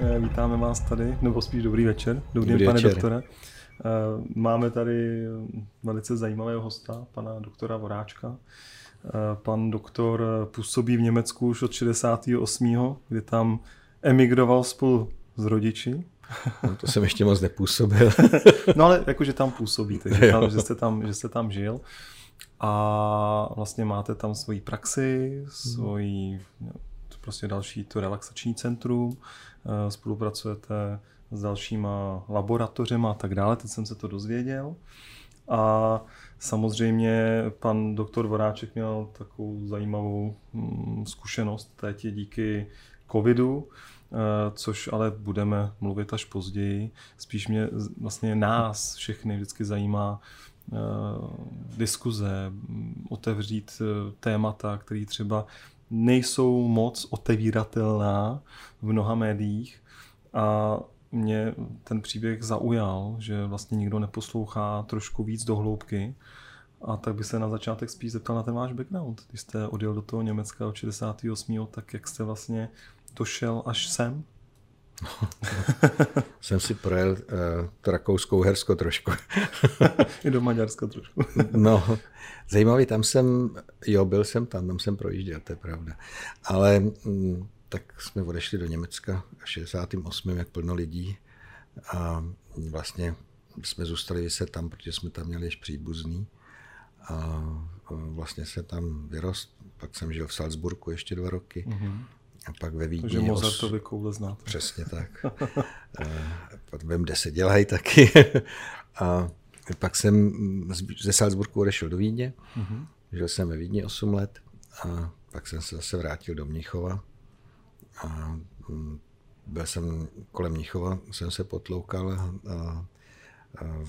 Eh, vítáme vás tady, nebo spíš dobrý večer. Dobrý, dobrý den, pane večer. doktore. Eh, máme tady velice zajímavého hosta, pana doktora Voráčka. Eh, pan doktor působí v Německu už od 68., kdy tam emigroval spolu s rodiči. No, to jsem ještě moc nepůsobil. no ale jakože tam působíte, že, tam, že, jste tam, že jste tam žil. A vlastně máte tam svoji praxi, svoji prostě další to relaxační centrum, eh, spolupracujete s dalšíma laboratořema a tak dále, teď jsem se to dozvěděl. A samozřejmě pan doktor Voráček měl takovou zajímavou mm, zkušenost teď díky covidu, eh, což ale budeme mluvit až později. Spíš mě vlastně nás všechny vždycky zajímá eh, diskuze, otevřít témata, které třeba nejsou moc otevíratelná v mnoha médiích a mě ten příběh zaujal, že vlastně nikdo neposlouchá trošku víc do hloubky. A tak by se na začátek spíš zeptal na ten váš background. Když jste odjel do toho Německa od 68. tak jak jste vlastně došel až sem? jsem si projel uh, to rakouskou Hersko trošku. I do Maďarska trošku. no, zajímavý, tam jsem, jo, byl jsem tam, tam jsem projížděl, to je pravda. Ale mm, tak jsme odešli do Německa v 68. jak plno lidí a vlastně jsme zůstali vyset tam, protože jsme tam měli ještě příbuzný a vlastně se tam vyrost. Pak jsem žil v Salzburgu ještě dva roky. Mm-hmm. A pak ve Vídni... Takže Mozartovi koule znáte. Přesně tak. vím, kde se dělají taky. a pak jsem ze Salzburgu odešel do Vídně. Mm-hmm. Žil jsem ve Vídni 8 let a pak jsem se zase vrátil do Mnichova. A mm, byl jsem kolem Mnichova, jsem se potloukal a, a, a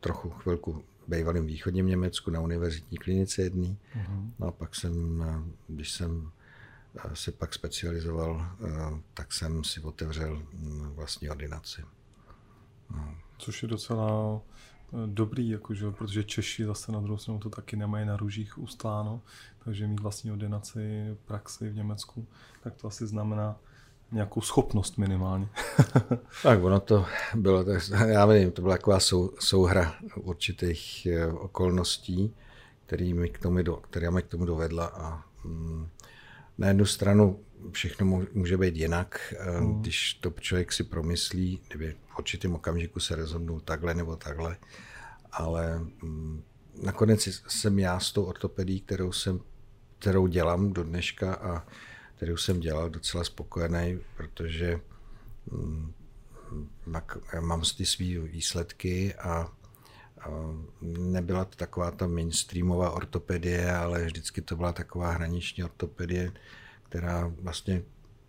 trochu chvilku bývalým východním Německu na univerzitní klinice jedný. Mm-hmm. No a pak jsem, když jsem se pak specializoval, eh, tak jsem si otevřel mm, vlastní ordinaci. No. Což je docela eh, dobrý, jakože, protože Češi zase na druhou stranu to taky nemají na růžích ustláno, takže mít vlastní ordinaci, praxi v Německu, tak to asi znamená nějakou schopnost minimálně. tak ono to bylo, tak, já nevím, to byla taková sou, souhra určitých eh, okolností, který mi k tomu, do, která mi k tomu dovedla a mm, na jednu stranu všechno může být jinak, mm. když to člověk si promyslí, kdyby v určitém okamžiku se rozhodnul takhle nebo takhle, ale mm, nakonec jsem já s tou ortopedí, kterou, jsem, kterou dělám do dneška a kterou jsem dělal docela spokojený, protože mm, mám ty své výsledky a nebyla to taková ta mainstreamová ortopedie, ale vždycky to byla taková hraniční ortopedie, která vlastně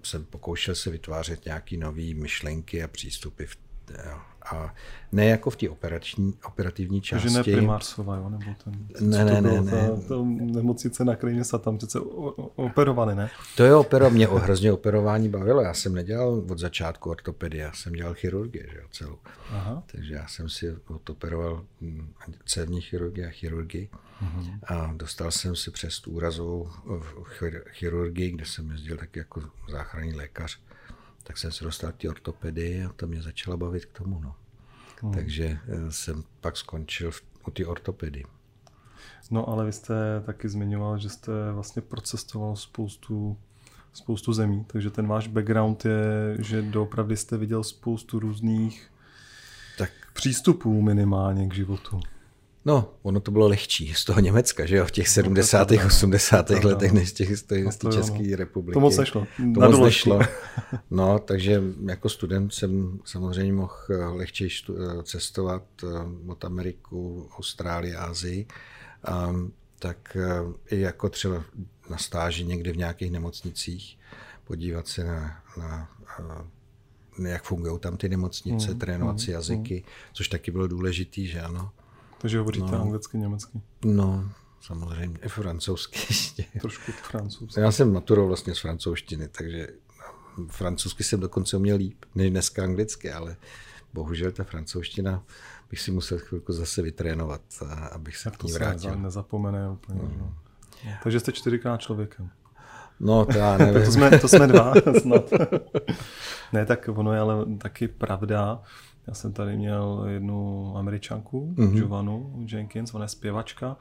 jsem pokoušel se vytvářet nějaké nové myšlenky a přístupy v a ne jako v té operační, operativní části. Takže ne Primarsova, jo? Nebo ten, ne, ne, ne, ne. Ta, ta nemocnice na krajině se tam přece operovali, ne? To je opero, mě o hrozně operování bavilo. Já jsem nedělal od začátku ortopedii, já jsem dělal chirurgii, že jo, celou. Aha. Takže já jsem si operoval hm, cévní chirurgii a chirurgii. Uh-huh. A dostal jsem si přes tu úrazovou chirurgii, kde jsem jezdil taky jako záchranný lékař tak jsem se dostal k té ortopedii a to mě začala bavit k tomu. No. Hmm. Takže eh, jsem pak skončil v, u té ortopedii. No ale vy jste taky zmiňoval, že jste vlastně procestoval spoustu, spoustu zemí, takže ten váš background je, že doopravdy jste viděl spoustu různých tak přístupů minimálně k životu. No, ono to bylo lehčí z toho Německa, že jo, v těch 70. No, 80. No, letech než z těch z té no, České republiky. To moc nešlo. To moc nešlo. No, takže jako student jsem samozřejmě mohl eh, lehčej eh, cestovat eh, od Ameriku, Austrálii, Asii. Um, tak i jako třeba na stáži někde v nějakých nemocnicích, podívat se na, na jak fungují tam ty nemocnice, mm, trénovat mm, si jazyky, mm. což taky bylo důležité, že ano. Takže hovoříte no. anglicky, německy? No, samozřejmě. I francouzsky ještě. Trošku francouzsky. Já jsem maturoval vlastně z francouzštiny, takže francouzsky jsem dokonce uměl líp, než dneska anglicky, ale bohužel ta francouzština bych si musel chvilku zase vytrénovat, abych se tak k ní vrátil. To nezapomene úplně. Mm. No. Takže jste čtyřikrát člověkem. No, to já nevím. to, jsme, to jsme dva snad. ne, tak ono je ale taky pravda. Já jsem tady měl jednu američanku, mm-hmm. Giovannu Jenkins, ona je zpěvačka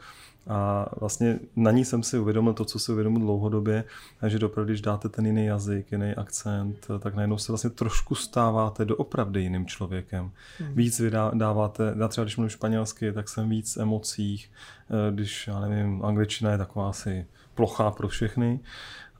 a vlastně na ní jsem si uvědomil to, co si uvědomil dlouhodobě, že dopravdy, když dáte ten jiný jazyk, jiný akcent, tak najednou se vlastně trošku stáváte doopravdy jiným člověkem. Hmm. Víc vydáváte, já třeba když mluvím španělsky, tak jsem víc emocích, eh, když, já nevím, angličtina je taková asi plochá pro všechny,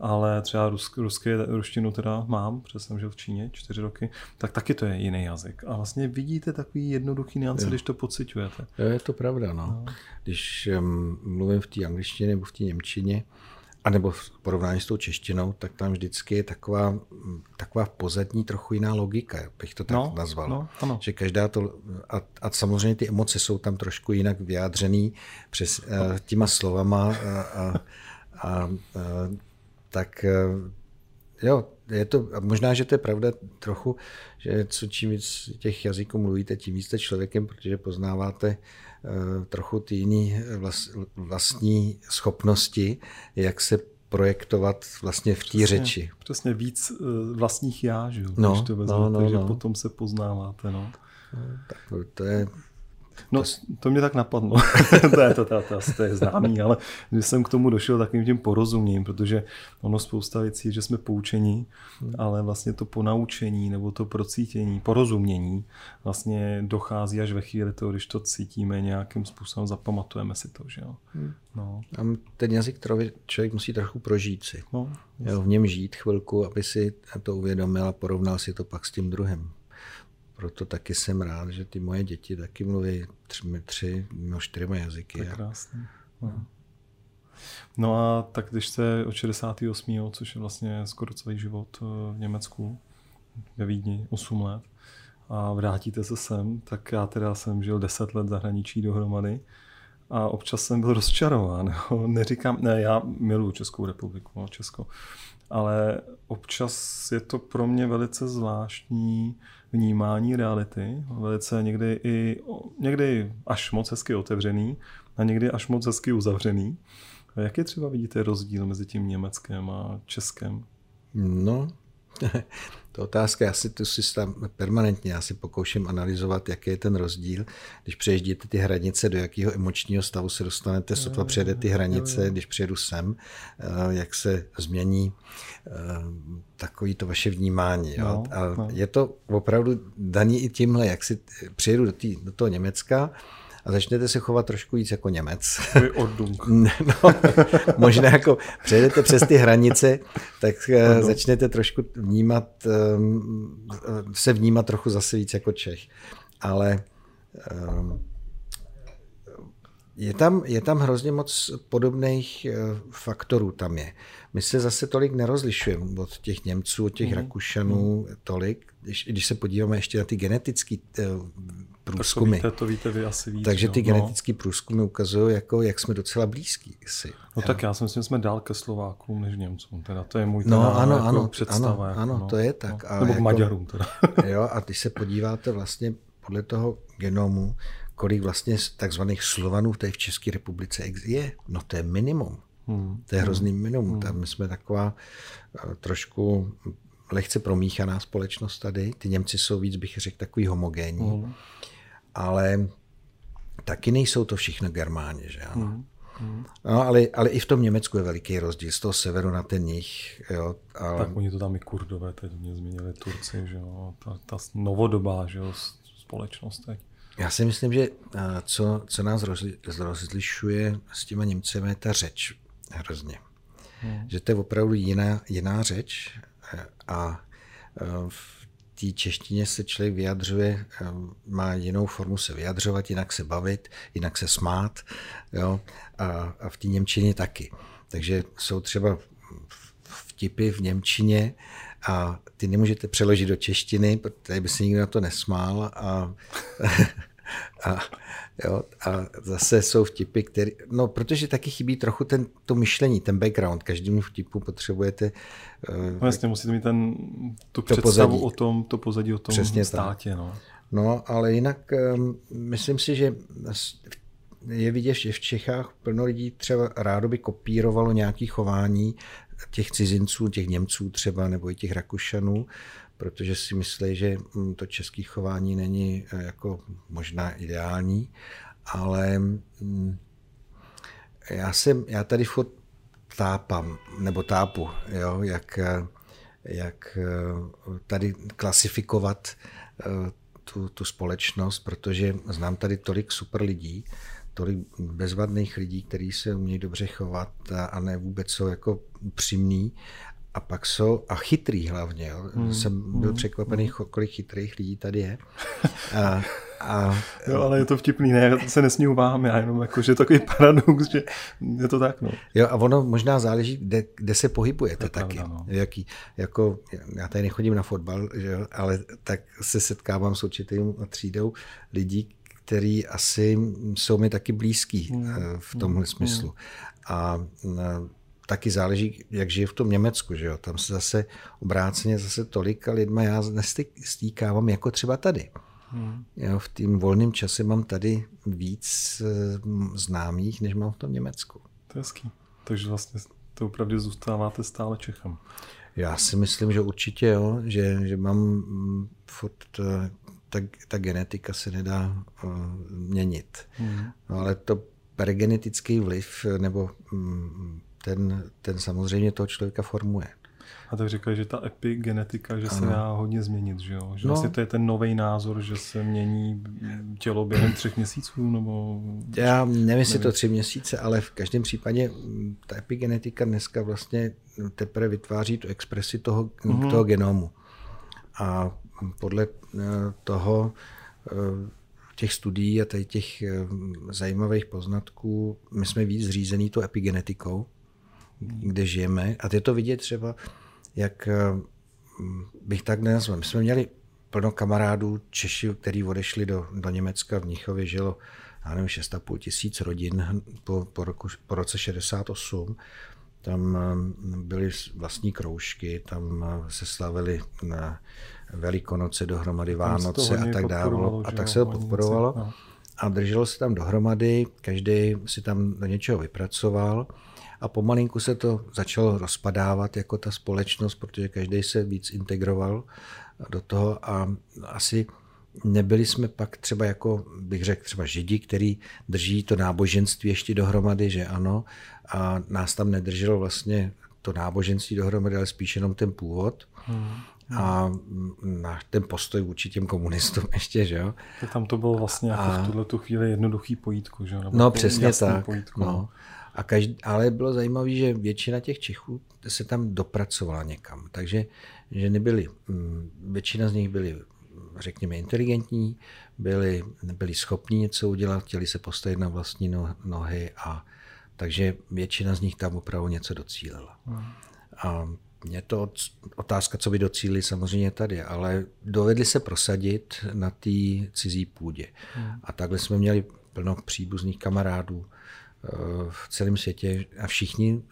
ale třeba rusk, ruské, ruštinu teda mám, protože jsem žil v Číně čtyři roky, tak taky to je jiný jazyk. A vlastně vidíte takový jednoduchý niance, když to pocitujete. Jo, je to pravda, no. no. Když um, mluvím v té angličtině nebo v té němčině, anebo v porovnání s tou češtinou, tak tam vždycky je taková, taková pozadní trochu jiná logika, bych to tak no, nazval. No, ano. Že každá to, a, a samozřejmě ty emoce jsou tam trošku jinak vyjádřený přes uh, těma slovama a, a, a, a tak eh, jo, je to, možná, že to je pravda trochu, že co čím víc těch jazyků mluvíte, tím víc jste člověkem, protože poznáváte uh, trochu ty jiný vlast, vlastní schopnosti, jak se projektovat vlastně v té řeči. Přesně víc vlastních já, že jo? No, to vezmete, no, no, no. že potom se poznáváte. No. No, tak to je No, to mě tak napadlo. to, je, to, to, to, to je známý, ale když jsem k tomu došel takovým tím porozuměním, protože ono spousta věcí, že jsme poučení, hmm. ale vlastně to ponaučení nebo to procítění, porozumění vlastně dochází až ve chvíli toho, když to cítíme nějakým způsobem, zapamatujeme si to. Že jo? Hmm. No. A ten jazyk který člověk musí trochu prožít si. No, jo, v něm žít chvilku, aby si to uvědomil a porovnal si to pak s tím druhým proto taky jsem rád, že ty moje děti taky mluví tři, tři no čtyřma jazyky. Tak krásně. No. no a tak když jste od 68. což je vlastně skoro celý život eh, v Německu, ve Vídni, 8 let, a vrátíte se sem, tak já teda jsem žil 10 let zahraničí dohromady a občas jsem byl rozčarován. Neříkám, ne, já miluji Českou republiku, no, Česko, ale občas je to pro mě velice zvláštní vnímání reality, velice někdy i někdy až moc hezky otevřený a někdy až moc hezky uzavřený. A jaký třeba vidíte rozdíl mezi tím Německem a Českem? No, to otázka, já si tu si tam permanentně, já si pokouším analyzovat, jaký je ten rozdíl. Když přeježdíte ty hranice, do jakého emočního stavu se dostanete, sotva přejede ty hranice, když přijedu sem, eh, jak se změní eh, takový to vaše vnímání. Jo? No, a no. je to opravdu daný i tímhle, jak si přijedu do, tý, do toho Německa, a začnete se chovat trošku víc jako Němec. no, možná jako přejdete přes ty hranice, tak. Eh, začnete trošku vnímat, ehm, se vnímat trochu zase víc jako Čech. Ale ehm, je tam, je tam hrozně moc podobných eh, faktorů tam je. My se zase tolik nerozlišujeme od těch Němců, od těch mm. Rakušanů tolik, když, když se podíváme ještě na ty genetické eh, průzkumy. To víte, to víte vy asi víc. Takže ty no. genetické průzkumy ukazují, jako, jak jsme docela blízký si. No tak já si myslím, že jsme dál ke Slovákům než Němcům. Teda to je můj no, teda, ano, jako ano, představa. Ano, jako, ano no, to je tak. No. A Nebo jako, k Maďarům teda. jo, a když se podíváte vlastně podle toho genomu, kolik vlastně takzvaných Slovanů tady v České republice je, no to je minimum. Hmm. To je hrozný minimum. Hmm. Tam my jsme taková uh, trošku lehce promíchaná společnost tady. Ty Němci jsou víc, bych řekl, takový homogénní. Hmm. Ale taky nejsou to všechno Germáni, že ano. Hmm. Hmm. No, ale, ale i v tom Německu je veliký rozdíl z toho severu na ten jih. Jo, ale... Tak oni to tam i kurdové, teď mě zmínili Turci, že jo, ta, ta novodobá že jo, společnost teď. Já si myslím, že co, co nás rozlišuje s těma Němcemi je ta řeč hrozně. Hmm. Že to je opravdu jiná, jiná řeč a v té češtině se člověk vyjadřuje, má jinou formu se vyjadřovat, jinak se bavit, jinak se smát jo? A, a v té Němčině taky. Takže jsou třeba vtipy v Němčině a ty nemůžete přeložit do češtiny, protože by se nikdo na to nesmál a, a, jo, a zase jsou vtipy, které, no protože taky chybí trochu ten, to myšlení, ten background, každému vtipu potřebujete uh, no jasně, musíte mít ten, tu představu pozadí. o tom, to pozadí o tom Přesně státě. Tak. No. no, ale jinak um, myslím si, že je vidět, že v Čechách plno lidí třeba rádo by kopírovalo nějaké chování těch cizinců, těch Němců třeba, nebo i těch Rakušanů, protože si myslí, že hm, to české chování není eh, jako možná ideální, ale hm, já, jsem, já tady furt tápám, nebo tápu, jo, jak, jak tady klasifikovat tu, tu společnost, protože znám tady tolik super lidí, tolik bezvadných lidí, kteří se umějí dobře chovat a, a ne vůbec jsou jako přímní a pak jsou, a chytrý hlavně, jo. Hmm. jsem byl hmm. překvapený, hmm. kolik chytrých lidí tady je. A, a, jo, ale je to vtipný, ne, já se nesmíju vám, já jenom jako, že takový paradox, že je to tak, no. Jo, a ono možná záleží, kde, kde se pohybujete taky. Pravda, no. Jaký, jako, já tady nechodím na fotbal, že jo, ale tak se setkávám s určitým třídou lidí, který asi jsou mi taky blízký mm. v tomhle mm. smyslu. A taky záleží, jak žije v tom Německu, že jo? Tam se zase obráceně zase tolika lidma já nestýkávám jako třeba tady. Hmm. Jo, v tím volném čase mám tady víc eh, známých, než mám v tom Německu. To je hezký. Takže vlastně to opravdu zůstáváte stále Čechem. Já si myslím, že určitě jo, že, že mám mm, furt ta, ta genetika se nedá uh, měnit. Hmm. No, ale to pregenetický vliv nebo um, ten, ten samozřejmě toho člověka formuje. A tak říkají, že ta epigenetika, že ano. se dá hodně změnit, že jo? Že no. vlastně to je ten nový názor, že se mění tělo během třech měsíců, nebo... Já nevím, jestli to tři měsíce, ale v každém případě mm, ta epigenetika dneska vlastně teprve vytváří tu expresi toho, mm-hmm. toho genomu. A podle eh, toho eh, těch studií a těch eh, zajímavých poznatků, my jsme víc zřízený to epigenetikou, kde žijeme. A je to vidět třeba, jak bych tak nenazval. My jsme měli plno kamarádů Češi, kteří odešli do, do Německa. V Mnichově žilo, já nevím, 6,5 tisíc rodin po, po, roku, po roce 68. Tam byly vlastní kroužky, tam se slavili na Velikonoce dohromady, Vánoce a tak dále. A tak se to podporovalo. No. A drželo se tam dohromady, každý si tam do něčeho vypracoval a pomalinku se to začalo rozpadávat jako ta společnost, protože každý se víc integroval do toho a asi nebyli jsme pak třeba jako, bych řekl, třeba židi, který drží to náboženství ještě dohromady, že ano, a nás tam nedrželo vlastně to náboženství dohromady, ale spíš jenom ten původ. Hmm. A na ten postoj vůči těm komunistům ještě, že jo. Tak tam to bylo vlastně jako a... v tuhle tu chvíli jednoduchý pojítku, že jo? no přesně tak. Pojítku, no. A každý, ale bylo zajímavé, že většina těch Čechů se tam dopracovala někam. Takže že nebyli, mm, většina z nich byli, řekněme, inteligentní, byli, byli schopní něco udělat, chtěli se postavit na vlastní no, nohy a takže většina z nich tam opravdu něco docílila. A je to otázka, co by docílili samozřejmě tady, ale dovedli se prosadit na té cizí půdě. Hmm. A takhle jsme měli plno příbuzných kamarádů v celém světě a všichni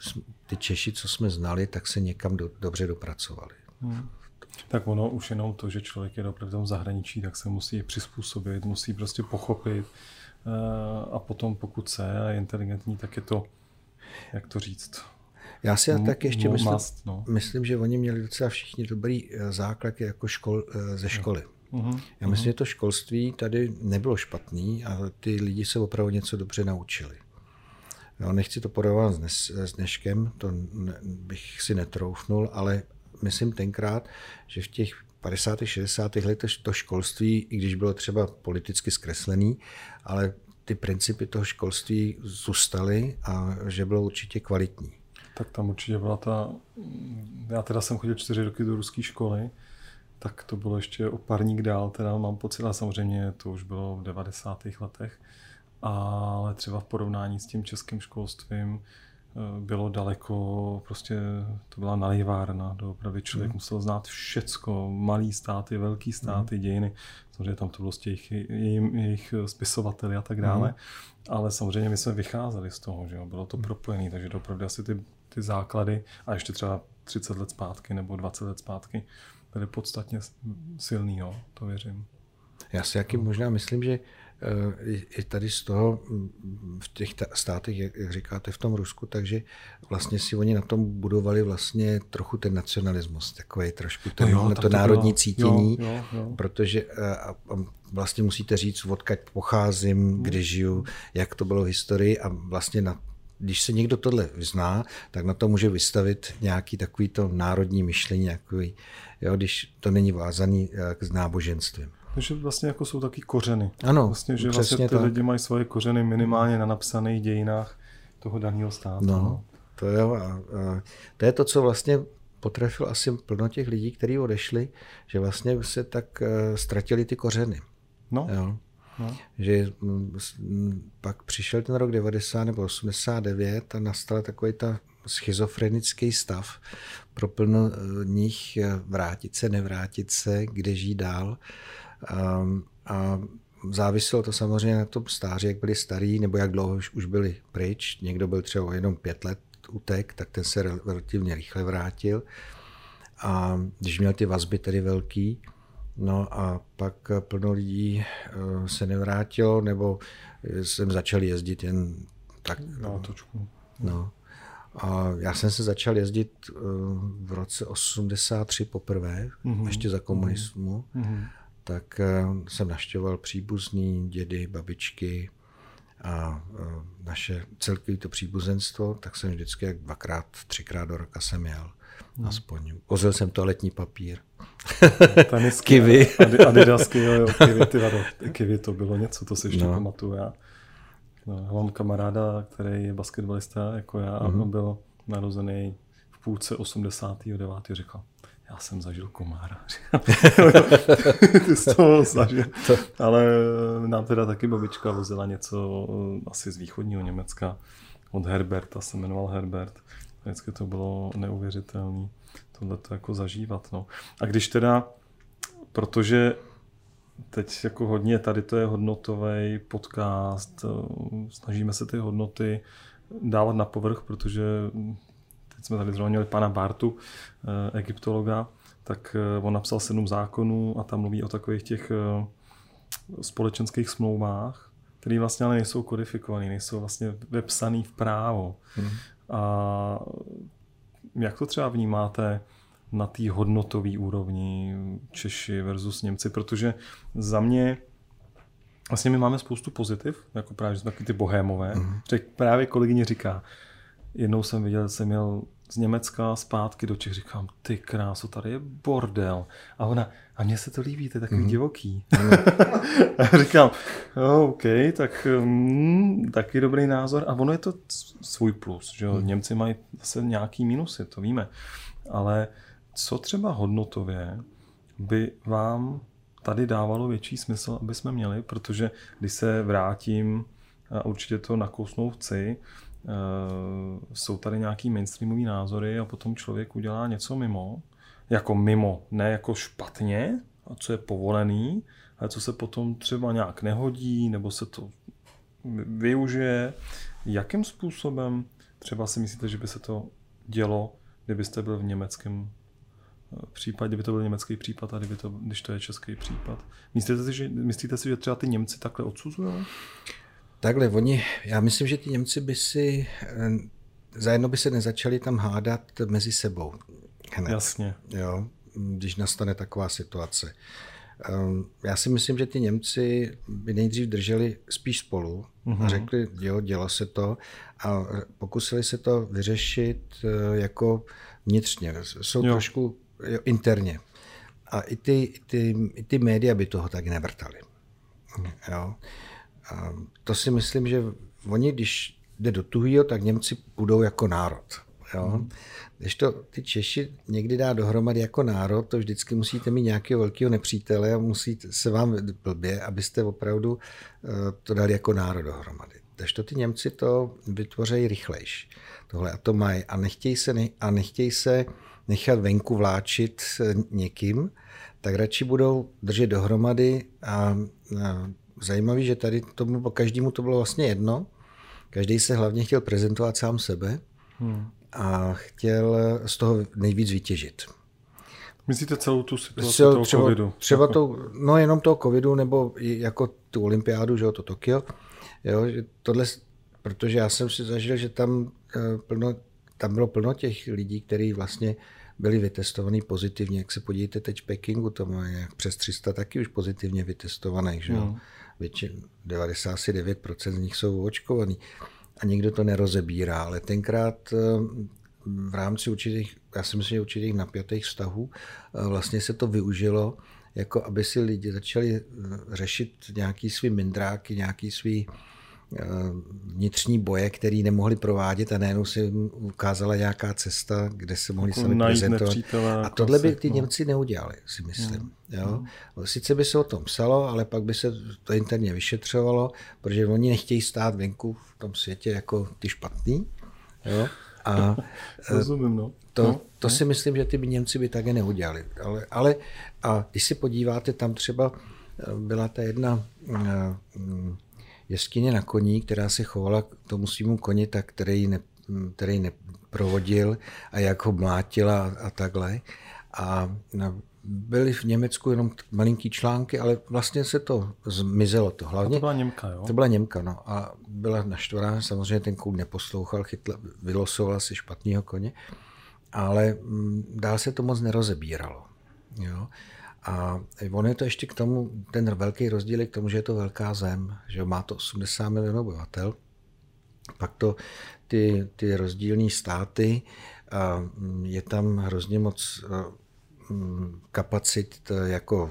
ty Češi, co jsme znali, tak se někam do, dobře dopracovali. Hmm. Tak ono už jenom to, že člověk je opravdu v tom zahraničí, tak se musí přizpůsobit, musí prostě pochopit eh, a potom pokud se a je inteligentní, tak je to, jak to říct, já si m- tak ještě myslím, must, no. myslím, že oni měli docela všichni dobrý eh, základ jako škol, eh, ze školy. Uh-huh. Já myslím, uh-huh. že to školství tady nebylo špatný a ty lidi se opravdu něco dobře naučili. No, nechci to podávat s, s dneškem, to ne, bych si netroufnul, ale myslím tenkrát, že v těch 50. 60. letech to školství, i když bylo třeba politicky zkreslený, ale ty principy toho školství zůstaly a že bylo určitě kvalitní. Tak tam určitě byla ta... Já teda jsem chodil čtyři roky do ruské školy, tak to bylo ještě o parník dál, teda mám pocit, ale samozřejmě to už bylo v 90. letech, ale třeba v porovnání s tím českým školstvím eh, bylo daleko, prostě to byla nalivárna, doopravdy člověk mm. musel znát všecko, malý státy, velký státy, mm. dějiny, samozřejmě tam to bylo z těch jejich, jejich spisovateli a tak dále, mm. ale samozřejmě my jsme vycházeli z toho, že jo, bylo to mm. propojené, takže opravdu asi ty ty základy a ještě třeba 30 let zpátky nebo 20 let zpátky byly podstatně silný, jo, to věřím. Já si jaký možná myslím, že i tady z toho, v těch státech, jak říkáte, v tom Rusku, takže vlastně si oni na tom budovali vlastně trochu ten nacionalismus, takový trošku ten, no jo, to, to národní bylo, cítění, jo, jo, jo. protože a, a vlastně musíte říct, odkud pocházím, hmm. kde žiju, jak to bylo v historii a vlastně na když se někdo tohle zná, tak na to může vystavit nějaký takový to národní myšlení, takový, jo, když to není vázaný s náboženstvím. Takže vlastně jako jsou taky kořeny. Ano, vlastně, že vlastně ty tak. lidi mají svoje kořeny minimálně na napsaných dějinách toho daného státu. No, no. to jo. A, a to je to, co vlastně potrefil asi plno těch lidí, kteří odešli, že vlastně se tak uh, ztratili ty kořeny. No. Jo. No. Že mm, pak přišel ten rok 90 nebo 89 a nastal takový ta schizofrenický stav pro plno nich eh, vrátit se, nevrátit se, kde žít dál. A záviselo to samozřejmě na tom stáří, jak byli starí, nebo jak dlouho už, už byli pryč. Někdo byl třeba jenom pět let utek, tak ten se relativně rychle vrátil. A když měl ty vazby tedy velký, no a pak plno lidí eh, se nevrátilo, nebo jsem začal jezdit jen tak. Na otočku. No. A já jsem se začal jezdit eh, v roce 83 poprvé, mm-hmm. ještě za komunismu. Mm-hmm tak eh, jsem naštěvoval příbuzný, dědy, babičky a eh, naše celkové to příbuzenstvo, tak jsem vždycky jak dvakrát, třikrát do roka jsem jel. Hmm. Aspoň. Vozil jsem toaletní papír. Tenisky, kivy. Adidasky, jo, jo, kivy, ty vado. Kivy to bylo něco, to si ještě no. pamatuju já. No, mám kamaráda, který je basketbalista jako já mm-hmm. a mhm. byl narozený v půlce 89. říkal, já jsem zažil komára. Ty jsi to zažil. Ale nám teda taky babička vozila něco asi z východního Německa od Herberta, se jmenoval Herbert. Vždycky to bylo neuvěřitelné tohle to jako zažívat. No. A když teda, protože teď jako hodně, tady to je hodnotový podcast, snažíme se ty hodnoty dávat na povrch, protože teď jsme tady zrovna měli pana Bartu, eh, egyptologa, tak eh, on napsal sedm zákonů a tam mluví o takových těch eh, společenských smlouvách, které vlastně ale nejsou kodifikované, nejsou vlastně vepsané v právo. Hmm. A jak to třeba vnímáte na té hodnotové úrovni Češi versus Němci? Protože za mě vlastně my máme spoustu pozitiv, jako právě že jsme taky ty bohémové. Hmm. Právě kolegyně říká, jednou jsem viděl, jsem měl z Německa zpátky do Čech, říkám, ty krásu, tady je bordel. A ona, a mně se to líbí, to je takový mm. divoký. a říkám, oh, OK, tak um, taky dobrý názor. A ono je to svůj plus, že jo? Mm. Němci mají zase nějaký minusy, to víme. Ale co třeba hodnotově by vám tady dávalo větší smysl, aby jsme měli, protože když se vrátím, a určitě to nakousnou chci, jsou tady nějaký mainstreamové názory a potom člověk udělá něco mimo, jako mimo, ne jako špatně, a co je povolený, ale co se potom třeba nějak nehodí, nebo se to využije. Jakým způsobem třeba si myslíte, že by se to dělo, kdybyste byl v německém eh, případ, kdyby to byl německý případ a kdyby to, když to je český případ. Myslíte si, že, myslíte si, že třeba ty Němci takhle odsuzují? Takhle, oni, já myslím, že ti Němci by si, eh, zajedno by se nezačali tam hádat mezi sebou. Hned. Jasně. Jo, když nastane taková situace. Ehm, já si myslím, že ty Němci by nejdřív drželi spíš spolu mm-hmm. a mhm. řekli, jo, dělo se to a pokusili se to vyřešit eh, jako vnitřně. Jsou jo. trošku jo, interně. A i ty, i, ty, i ty média by toho tak nevrtali. Jo. A to si myslím, že oni, když jde do tuhýho, tak Němci budou jako národ. Jo? Hmm. Když to ty Češi někdy dá dohromady jako národ, to vždycky musíte mít nějakého velkého nepřítele a musí se vám blbě, abyste opravdu eh, to dali jako národ dohromady. Takže to ty Němci to vytvořejí rychlejš. Tohle a to mají. A nechtějí se, ne, a nechtějí se nechat venku vláčit někým, tak radši budou držet dohromady a, a zajímavé, že tady tomu, každému to bylo vlastně jedno. Každý se hlavně chtěl prezentovat sám sebe hmm. a chtěl z toho nejvíc vytěžit. Myslíte celou tu situaci Cel, toho třeba, covidu? Třeba to, no jenom toho covidu, nebo jako tu olympiádu, že jo, to Tokio. Jo, že tohle, protože já jsem si zažil, že tam, eh, plno, tam bylo plno těch lidí, kteří vlastně byli vytestovaní pozitivně. Jak se podíváte teď v Pekingu, to má nějak přes 300 taky už pozitivně vytestovaných, že jo. Hmm. Většin, 99% z nich jsou očkovaní a nikdo to nerozebírá, ale tenkrát eh, v rámci určitých, já si myslím, že určitých napjatých vztahů eh, vlastně se to využilo, jako aby si lidi začali eh, řešit nějaký svý mindráky, nějaký svý vnitřní boje, který nemohli provádět a najednou se ukázala nějaká cesta, kde se mohli jako sami prezentovat. A tohle by ty no. Němci neudělali, si myslím. Mm. Jo? Mm. Sice by se o tom psalo, ale pak by se to interně vyšetřovalo, protože oni nechtějí stát venku v tom světě jako ty špatný. Jo? A Rozumím, no. To, no, to no. si myslím, že ty by Němci by také neudělali. Ale, ale a když si podíváte, tam třeba byla ta jedna jeskyně na koní, která se chovala k tomu svýmu koni, tak který, ne, který neprovodil a jak ho mlátila a, a takhle. A byly v Německu jenom malinký články, ale vlastně se to zmizelo. To, hlavně, a to byla Němka, jo? To byla Němka, no. A byla naštvaná, samozřejmě ten kult neposlouchal, chytla, vylosoval si špatného koně, ale m, dál se to moc nerozebíralo. Jo. A ono je to ještě k tomu, ten velký rozdíl je k tomu, že je to velká zem, že má to 80 milionů obyvatel, pak to ty, ty rozdílné státy, a je tam hrozně moc kapacit, jako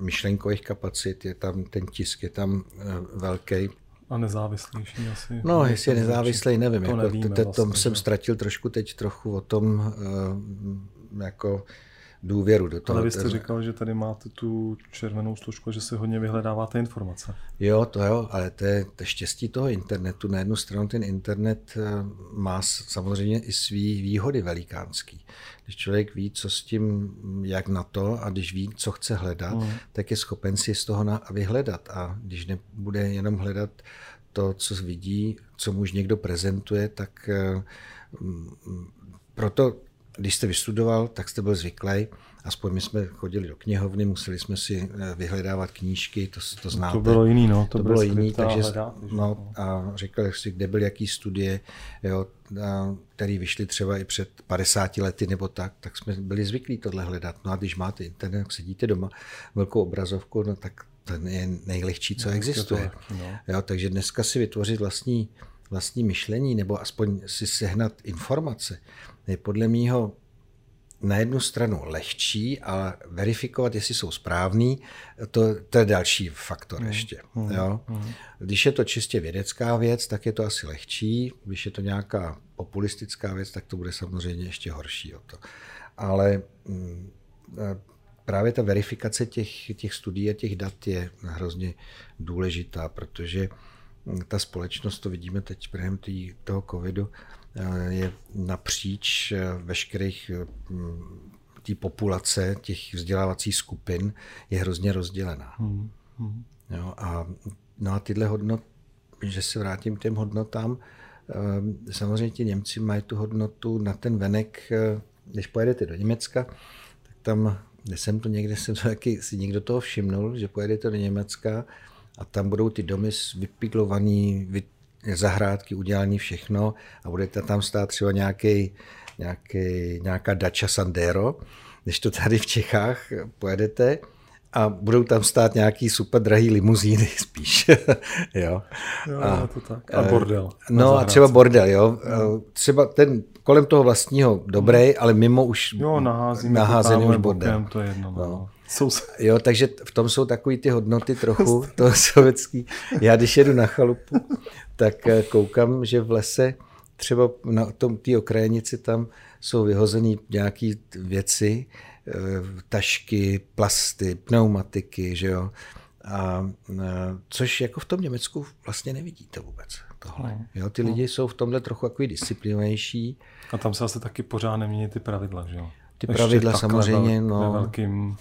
myšlenkových kapacit, je tam ten tisk, je tam e, velký. A nezávislejší asi. No, jestli je nezávislý, nevím. To jako, nevíme, vlastně, jsem ztratil trošku teď trochu o tom, e, jako důvěru do toho. Ale vy jste říkal, že tady máte tu červenou složku, že se hodně vyhledáváte informace. Jo, to jo, ale to je, to štěstí toho internetu. Na jednu stranu ten internet eh, má samozřejmě i svý výhody velikánský. Když člověk ví, co s tím, jak na to a když ví, co chce hledat, mm. tak je schopen si z toho na, vyhledat. A když nebude jenom hledat to, co vidí, co mu už někdo prezentuje, tak eh, proto když jste vystudoval, tak jste byl zvyklý, aspoň my jsme chodili do knihovny, museli jsme si eh, vyhledávat knížky, to, to znáte. To bylo jiný, no. To, to bylo jiný, takže hledat, no, a říkal si, kde byly jaký studie, jo, které vyšly třeba i před 50 lety nebo tak, tak jsme byli zvyklí tohle hledat. No a když máte internet, sedíte doma, velkou obrazovku, no tak to je nejlehčí, co no, existuje. To, no. jo, takže dneska si vytvořit vlastní vlastní myšlení nebo aspoň si sehnat informace, je podle mýho na jednu stranu lehčí, a verifikovat, jestli jsou správný, to, to je další faktor hmm. ještě. Hmm. Jo? Hmm. Když je to čistě vědecká věc, tak je to asi lehčí. Když je to nějaká populistická věc, tak to bude samozřejmě ještě horší. O to. Ale mm, právě ta verifikace těch, těch studií a těch dat je hrozně důležitá, protože ta společnost, to vidíme teď během toho covidu, eh, je napříč eh, veškerých eh, té populace, těch vzdělávacích skupin je hrozně rozdělená. Hmm. Hmm. Jo, a, no a tyhle hodnot, že se vrátím k těm hodnotám, samozřejmě ti Němci mají tu hodnotu na ten venek, když pojedete do Německa, tak tam, kde jsem to někde, jsem to taky, si někdo toho všimnul, že pojedete do Německa, a tam budou ty domy vypiglovaný, vy, zahrádky udělané všechno a budete tam stát třeba nějaký, nějaký, nějaká Dacia Sandero, když to tady v Čechách pojedete a budou tam stát nějaký super drahý limuzíny spíš. jo. jo a, to tak. a bordel. No a třeba bordel, jo. No. Třeba ten kolem toho vlastního dobrý, ale mimo už jo, naházený už bordel. Bokem, to je jedno. No. No. Jsou... Jo, takže v tom jsou takový ty hodnoty trochu, to sovětský. Já když jedu na chalupu, tak eh, koukám, že v lese třeba na tom té okrajnici tam jsou vyhozené nějaké věci, eh, tašky, plasty, pneumatiky, že jo. A, eh, což jako v tom Německu vlastně nevidíte vůbec tohle. No, jo, ty no. lidi jsou v tomhle trochu takový disciplinovanější. A tam se asi taky pořád nemění ty pravidla, že jo? Ty pravidla samozřejmě, no. velkým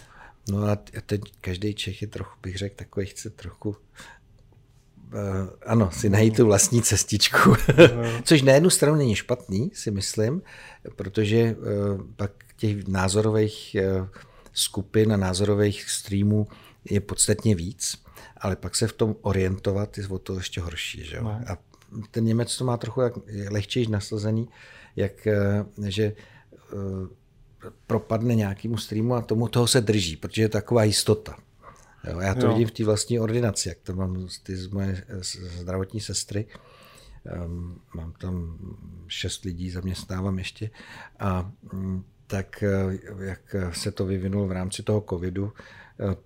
No a teď každý Čech je trochu, bych řekl, takový chce trochu ano, si najít tu vlastní cestičku. Což na jednu stranu není špatný, si myslím, protože pak těch názorových skupin a názorových streamů je podstatně víc, ale pak se v tom orientovat je o to ještě horší. Že? No. A ten Němec to má trochu jak, lehčejší nasazený, jak, eh, že propadne nějakému streamu a tomu toho se drží, protože je taková jistota. Jo, já to jo. vidím v té vlastní ordinaci, jak to mám ty z moje zdravotní sestry. Um, mám tam šest lidí, zaměstnávám ještě. A um, tak eh, jak se to vyvinulo v rámci toho covidu,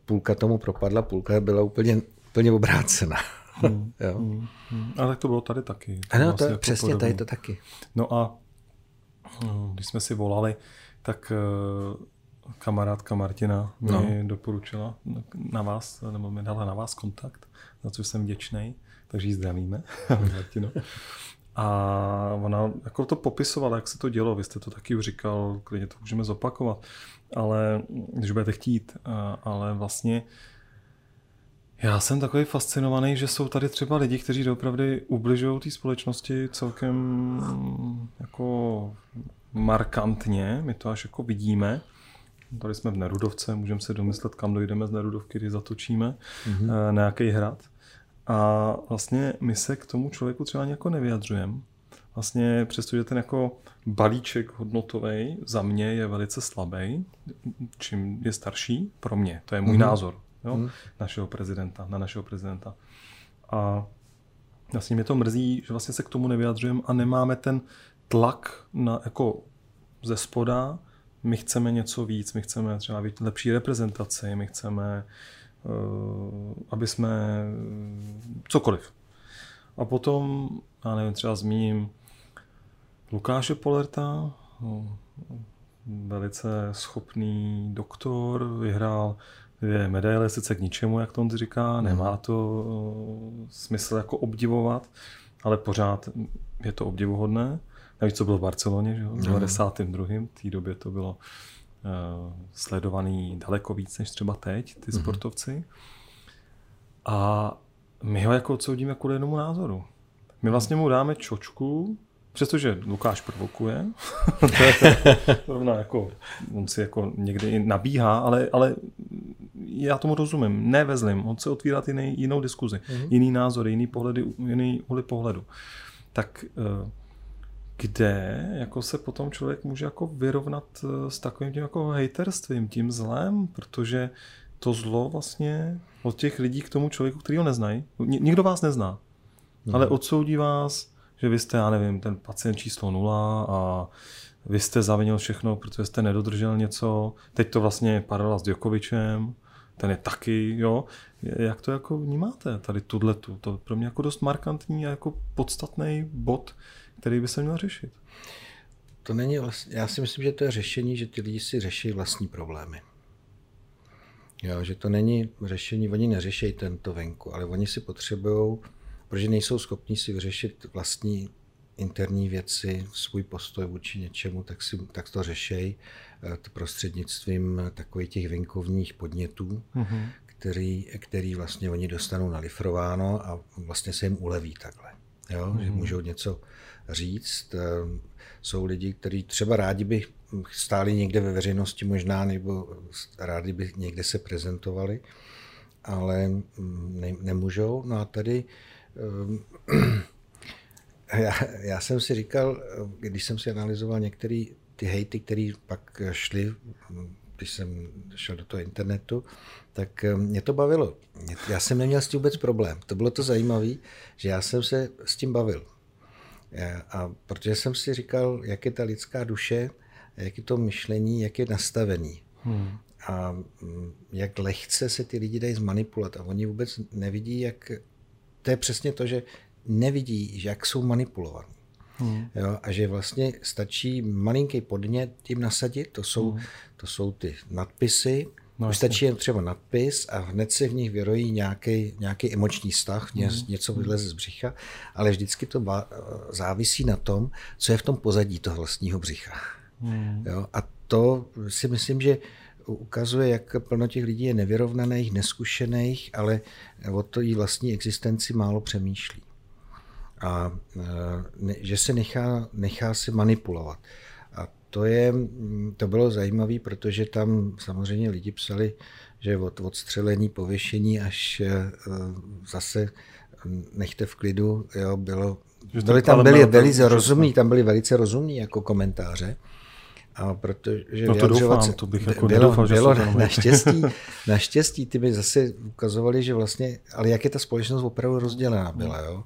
půlka tomu propadla, půlka byla úplně, úplně obrácená. Hmm, jo. Hmm, hmm. A tak to bylo tady taky. To ano, vlastně to je jako přesně podobný. tady to taky. No a no, když jsme si volali, tak eh, kamarádka Martina no. mi doporučila na vás, nebo mi dala na vás kontakt, za což jsem vděčný, takže ji zdravíme, Martino. A ona jako to popisovala, jak se to dělo, vy jste to taky už říkal, klidně to můžeme zopakovat, ale když budete chtít, ale vlastně já jsem takový fascinovaný, že jsou tady třeba lidi, kteří opravdu ubližují té společnosti celkem jako markantně, my to až jako vidíme. Tady jsme v Nerudovce, můžeme se domyslet, kam dojdeme z Nerudovky, kdy zatočíme mm-hmm. na nějaký hrad. A vlastně my se k tomu člověku třeba nějak nevyjadřujeme. Vlastně přestože ten jako balíček hodnotový za mě je velice slabý, čím je starší, pro mě, to je můj mm-hmm. názor, jo, mm-hmm. našeho prezidenta, na našeho prezidenta. A vlastně mě to mrzí, že vlastně se k tomu nevyjadřujeme a nemáme ten tlak na, jako ze spoda, my chceme něco víc, my chceme třeba lepší reprezentaci, my chceme Eh, aby jsme cokoliv. A potom, já nevím, třeba zmíním Lukáše Polerta, velice schopný doktor, vyhrál dvě medaile, sice k ničemu, jak to on říká, nemá to eh, smysl jako obdivovat, ale pořád je to obdivuhodné. Navíc, co bylo v Barceloně, že? v 92. v té době to bylo Eh, sledovaný daleko víc než třeba teď, ty mm-hmm. sportovci. A my ho jako odsoudíme kvůli jednomu názoru. My vlastně mu dáme čočku, přestože Lukáš provokuje, to je rovná jako, on si jako někdy nabíhá, ale, ale já tomu rozumím, nevezlim, on se otvírá jiný, jinou diskuzi, mm-hmm. jiný názor, jiný pohledy, jiný úhly pohledu. Tak uh, kde jako se potom člověk může jako vyrovnat eh, s takovým tím jako hejterstvím, tím zlem, protože to zlo vlastně od těch lidí k tomu člověku, který ho neznají, nikdo vás nezná, hmm. ale odsoudí vás, že vy jste, já nevím, ten pacient číslo nula a vy jste zavinil všechno, protože jste nedodržel něco. Teď to vlastně je paralela s Djokovičem, ten je taky, jo. Jak to jako vnímáte, tady tudletu? To je pro mě jako dost markantní a jako podstatný bod, který by se měl řešit. To není vlastně, já si myslím, že to je řešení, že ty lidi si řeší vlastní problémy. Jo, že to není řešení, oni neřeší tento venku, ale oni si potřebují, protože nejsou schopni si vyřešit vlastní interní věci, svůj postoj vůči něčemu, tak, si, tak to řešejí eh, prostřednictvím takových těch venkovních podnětů, mm-hmm. který, který vlastně oni dostanou nalifrováno a vlastně se jim uleví takhle. Jo? Mm-hmm. Že mhm. můžou něco říct. Eh, jsou lidi, kteří třeba rádi by stáli někde ve veřejnosti možná, nebo rádi by někde se prezentovali, ale mm, ne, nemůžou. No a tady eh, já, já jsem si říkal, když jsem si analyzoval některé ty hejty, které pak šly, když jsem šel do toho internetu, tak eh, mě to bavilo. Já jsem neměl s tím vůbec problém. To bylo to zajímavé, že já jsem se s tím bavil. A protože jsem si říkal, jak je ta lidská duše, jak je to myšlení, jak je nastavený. Hmm. A mm, jak lehce se ty lidi dají zmanipulovat. A oni vůbec nevidí, jak... To je přesně to, že nevidí, jak jsou manipulovaní. Hmm. Jo, a že vlastně stačí malinký podnět tím nasadit, to jsou, hmm. to jsou ty nadpisy, No, Už stačí jen třeba nadpis a hned se v nich vyrojí nějaký, nějaký emoční vztah, mm. něco vyleze z břicha, ale vždycky to závisí na tom, co je v tom pozadí toho vlastního břicha. Mm. Jo? A to si myslím, že ukazuje, jak plno těch lidí je nevyrovnaných, neskušených, ale o to jí vlastní existenci málo přemýšlí. A ne, že se nechá, nechá si manipulovat. To, je, to bylo zajímavé, protože tam samozřejmě lidi psali, že od odstřelení, pověšení až zase nechte v klidu, jo, bylo, byli tam byli velice rozumní, tam byli velice rozumní jako komentáře. A protože no to doufám, to bych jako bylo, nedoufal, bylo že naštěstí, naštěstí, ty mi zase ukazovali, že vlastně, ale jak je ta společnost opravdu rozdělená byla, jo.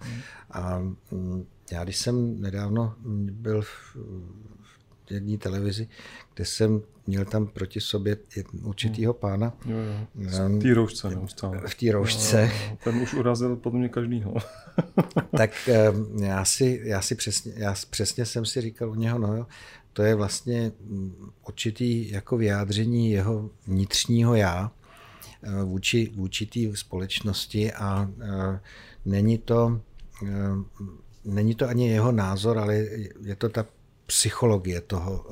A mm, já když jsem nedávno byl v jedné televizi, kde jsem měl tam proti sobě určitýho hmm. pána. Jo, jo. V té roušce neustále. V té roušce. Jo, jo. Ten už urazil podle mě každýho. tak já si, já si přesně, já přesně jsem si říkal u něho, no jo, to je vlastně mm, určitý jako vyjádření jeho vnitřního já vůči, vůči té společnosti a není to, není to ani jeho názor, ale je to ta psychologie toho,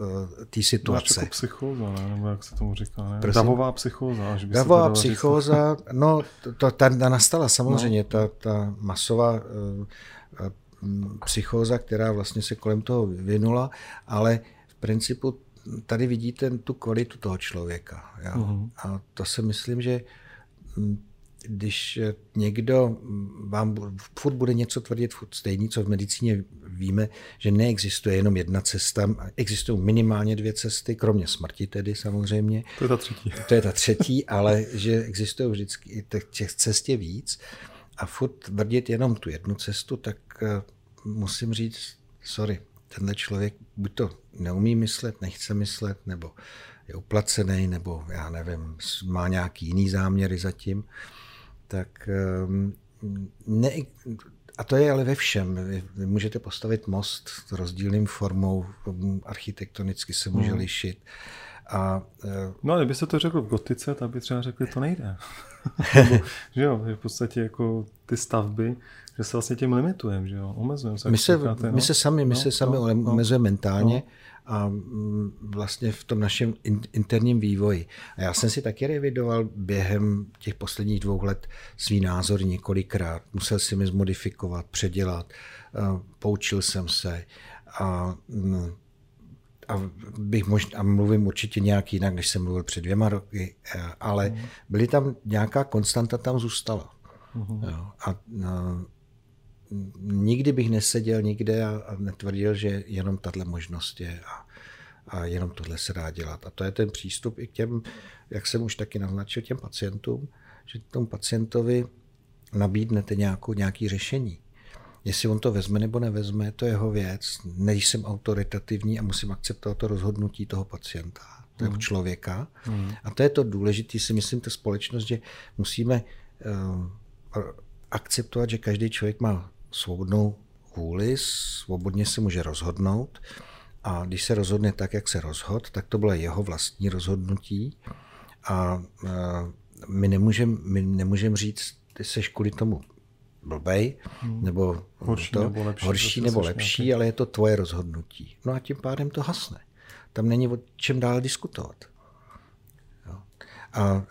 té situace. Jako psychóza, ne? nebo jak se tomu říká, ne? Davová psychóza. Až by Davová psychóza, říct. no, to, ta, ta nastala samozřejmě, no. ta, ta masová psychóza, která vlastně se kolem toho vyvinula, ale v principu tady vidíte tu kvalitu toho člověka. Já. Uh-huh. A to si myslím, že když někdo vám furt bude něco tvrdit furt stejný, co v medicíně víme, že neexistuje jenom jedna cesta, existují minimálně dvě cesty, kromě smrti tedy samozřejmě. To je ta třetí. To je ta třetí, ale že existují vždycky těch cest je víc a furt tvrdit jenom tu jednu cestu, tak eh, musím říct, sorry, tenhle člověk buď to neumí myslet, nechce myslet, nebo je uplacený, nebo já nevím, má nějaký jiný záměry zatím, tak ehm, ne, a to je ale ve všem. Vy, vy můžete postavit most s rozdílným formou, architektonicky se může hmm. lišit. A, e, no kdyby se to řekl v gotice, tak by třeba řekli, to nejde. Nebo, že jo, v podstatě jako ty stavby, že se vlastně tím limitujeme, že jo, omezujeme se. My se, říkáte, my no? se sami, my no, se sami no, no. omezujeme mentálně no. A mm, vlastně v tom našem interním vývoji. A já jsem si taky revidoval během těch posledních dvou let svý názor několikrát. Musel si mi zmodifikovat, předělat, poučil jsem se a mm, a, bych možná, a mluvím určitě nějak jinak, než jsem mluvil před dvěma roky, eh, ale mm. byly tam nějaká konstanta tam zůstala. Jo, a, a nikdy bych neseděl nikde a, a netvrdil, že jenom tahle možnost je a, a jenom tohle se dá dělat. A to je ten přístup i k těm, jak jsem už taky naznačil, těm pacientům, že tomu pacientovi nabídnete nějakou, nějaký řešení. Jestli on to vezme nebo nevezme, to je jeho věc. Nejsem autoritativní a musím akceptovat to rozhodnutí toho pacienta, toho mm. člověka. Mm. A to je to důležité, si myslím, ta společnost, že musíme uh, akceptovat, že každý člověk má svobodnou vůli, svobodně se může rozhodnout. A když se rozhodne tak, jak se rozhod, tak to bylo jeho vlastní rozhodnutí. A uh, my nemůžeme my nemůžem říct, ty seš kvůli tomu blbej, hmm. nebo horší to, nebo lepší, horší nebo lepší nějaký. ale je to tvoje rozhodnutí. No a tím pádem to hasne. Tam není o čem dál diskutovat. Jo. A, a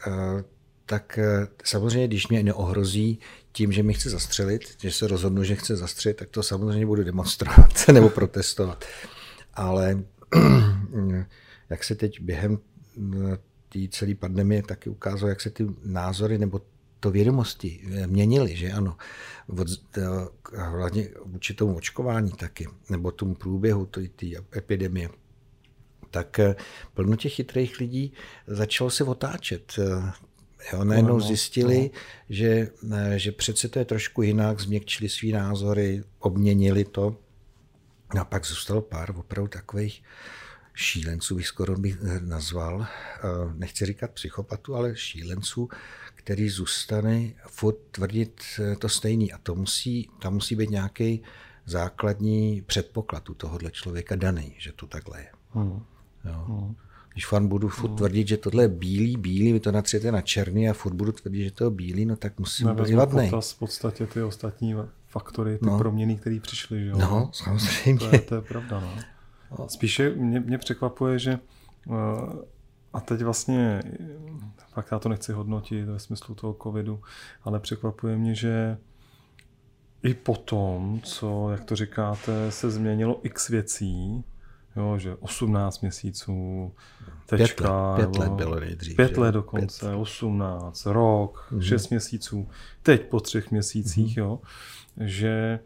tak e, samozřejmě, když mě neohrozí tím, že mi chce zastřelit, že se rozhodnu, že chce zastřelit, tak to samozřejmě budu demonstrovat nebo protestovat. Ale jak se teď během e, té celé pandemie taky ukázalo, jak se ty názory nebo to vědomosti eh, měnily, že ano, od, eh, hlavně vůči tomu očkování taky, nebo tomu průběhu té epidemie, tak eh, plno těch chytrých lidí začalo se otáčet. Jo, najednou zjistili, že, že přece to je trošku jinak, změkčili svý názory, obměnili to. No a pak zůstalo pár opravdu takových šílenců, bych skoro bych nazval, nechci říkat psychopatů, ale šílenců, který zůstane furt tvrdit eh, to stejný. A to musí, tam musí být nějaký základní předpoklad u tohohle člověka daný, že to takhle je. Hmm. Jo. Hmm. Když fan budu furt hmm. tvrdit, že tohle je bílý, bílý, vy to natřete na černý a furt budu tvrdit, že to je bílý, no tak musím být vadný. v podstatě ty ostatní faktory, ty no. proměny, které přišly. Jo? No, samozřejmě. To je, to je pravda. No. Spíše mě, mě překvapuje, že uh, a teď vlastně, pak já to nechci hodnotit ve smyslu toho covidu, ale překvapuje mě, že i potom, co, jak to říkáte, se změnilo x věcí, jo, že 18 měsíců, tečka, pět let, pět let bylo nejdřív. Pět let dokonce, pět. 18, rok, mm-hmm. 6 měsíců, teď po třech měsících, mm-hmm. jo, že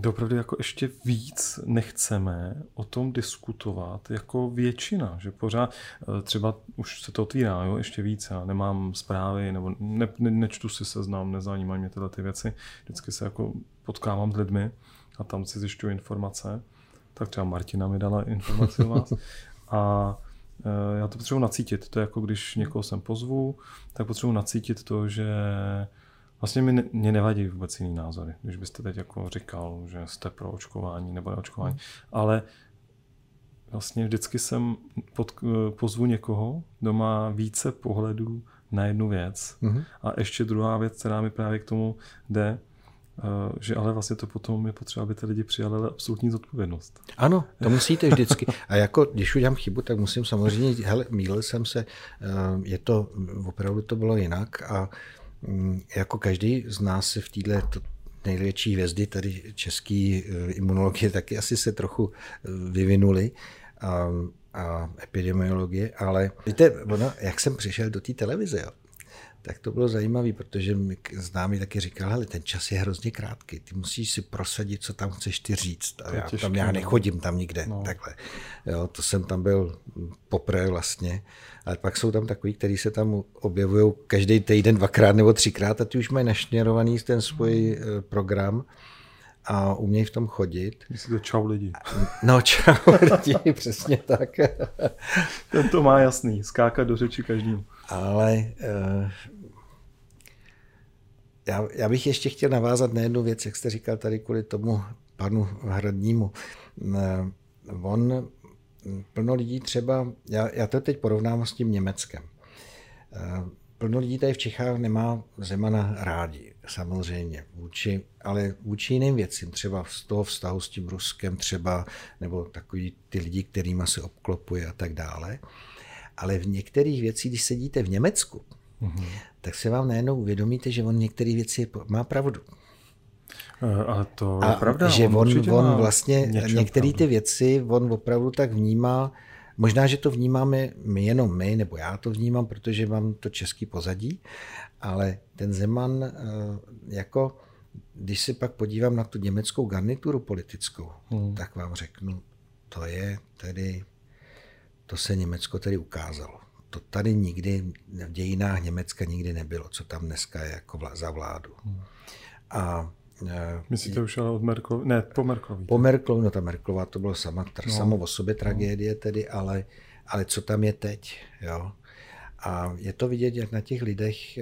dopravdy jako ještě víc nechceme o tom diskutovat jako většina, že pořád eh, třeba už se to otvírá, jo, ještě víc, já nemám zprávy, nebo ne, ne, nečtu si seznam, nezajímají mě tyhle ty věci, vždycky se jako potkávám s lidmi a tam si zjišťuji informace, tak třeba Martina mi dala informaci o vás a eh, já to potřebuji nacítit, to je jako když někoho sem pozvu, tak potřebuji nacítit to, že Vlastně mi, mě nevadí vůbec jiný názory, když byste teď jako říkal, že jste pro očkování nebo neočkování, hmm. ale vlastně vždycky jsem pod, pozvu někoho, kdo má více pohledů na jednu věc. hmm A ještě druhá věc, která mi právě k tomu jde, eh, že ale vlastně to potom je potřeba, aby ty lidi přijali absolutní zodpovědnost. Ano, to musíte vždycky. A jako, když udělám chybu, tak musím samozřejmě, hele, mýlil jsem se, eh, je to, opravdu to bylo jinak a Mm, jako každý z nás se v této největší hvězdy tady český eh, imunologie taky asi se trochu eh, vyvinuli a, a epidemiologie, ale víte, ono, jak jsem přišel do té televize, jo, tak to bylo zajímavé, protože mi známý taky říkal, ale ten čas je hrozně krátký, ty musíš si prosadit, co tam chceš ty říct. A já, těžký, tam já no. nechodím tam nikde, no. takhle. Jo, to jsem tam byl poprvé vlastně. Ale pak jsou tam takový, kteří se tam objevují každý týden dvakrát nebo třikrát a ty už mají našněrovaný ten svůj hmm. program a umějí v tom chodit. Myslíte čau lidi. No čau lidi, přesně tak. Ten to má jasný, skákat do řeči každým. Ale uh, já, já bych ještě chtěl navázat na jednu věc, jak jste říkal tady kvůli tomu panu Hradnímu. Uh, on, plno lidí třeba, já, já to teď porovnám s tím Německem. Uh, plno lidí tady v Čechách nemá Zemana rádi, samozřejmě, vůči, ale vůči jiným věcím, třeba z toho vztahu s tím Ruskem třeba, nebo takový ty lidi, kterýma se obklopuje a tak dále. Ale v některých věcích, když sedíte v Německu, mm-hmm. tak se vám najednou uvědomíte, že on některé věci má pravdu. Eh, ale to je a pravda. Že on, on, on vlastně některé ty věci, on opravdu tak vnímá, Možná, že to vnímáme my jenom my, nebo já to vnímám, protože mám to český pozadí, ale ten Zeman, eh, jako když si pak podívám na tu německou garnituru politickou, hmm. tak vám řeknu, to je tedy, to se Německo tedy ukázalo. To tady nikdy v dějinách Německa nikdy nebylo, co tam dneska je jako za vládu. Hmm. A Eh, Myslíte už ale od Merklovi? Ne, po Merklovi. Po Merklovi, no ta Merklová to bylo sama, no. samo o sobě tragédie tedy, ale, ale co tam je teď, jo. A je to vidět jak na těch lidech,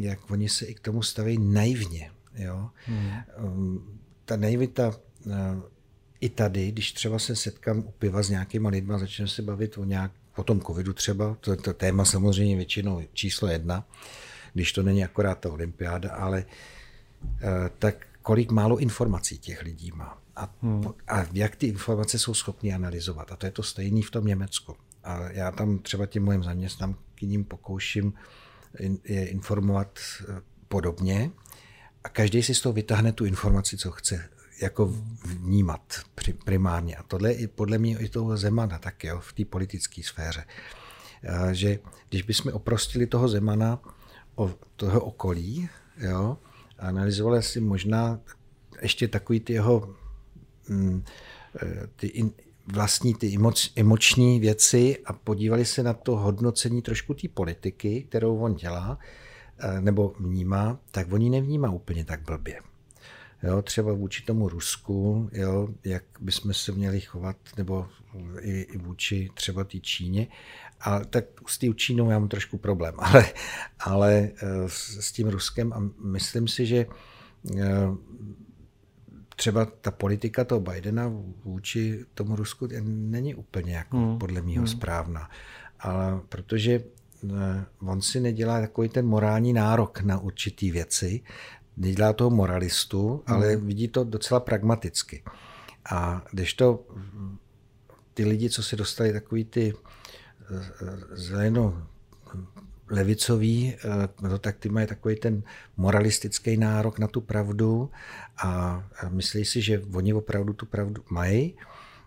jak oni se i k tomu staví naivně, jo. Hmm. Ta naivita eh, i tady, když třeba se setkám u piva s nějakýma lidma, začneme se bavit o nějak, o tom covidu třeba, to je to téma samozřejmě většinou číslo jedna, když to není akorát ta olympiáda, ale Eh, tak kolik málo informací těch lidí má. A, hmm. a jak ty informace jsou schopni analyzovat. A to je to stejné v tom Německu. A já tam třeba tím mojím zaměstnankyním pokouším je informovat eh, podobně a každý si z toho vytáhne tu informaci, co chce jako vnímat primárně. A tohle je podle mě i toho Zemana tak jo, v té politické sféře. Eh, že když bychom oprostili toho Zemana o toho okolí, jo, a analyzovali si možná ještě takový ty jeho mm, eh, ty vlastní ty emoč, emoční věci a podívali se na to hodnocení trošku té politiky, kterou on dělá eh, nebo vnímá, tak oni nevnímá úplně tak blbě. Jo, třeba vůči tomu Rusku, jo, jak bychom se měli chovat, nebo i, i vůči třeba té Číně. A tak s tím Čínou já mám trošku problém, ale, ale eh, s tím Ruskem a myslím si, že eh, třeba ta politika toho Bidena vůči tomu Rusku není úplně jako hmm. podle mého hmm. správná. Ale protože eh, on si nedělá takový ten morální nárok na určitý věci, nedělá toho moralistu, hmm. ale vidí to docela pragmaticky. A když to ty lidi, co se dostali takový ty zeleno levicoví, no tak ty mají takový ten moralistický nárok na tu pravdu a myslí si, že oni opravdu tu pravdu mají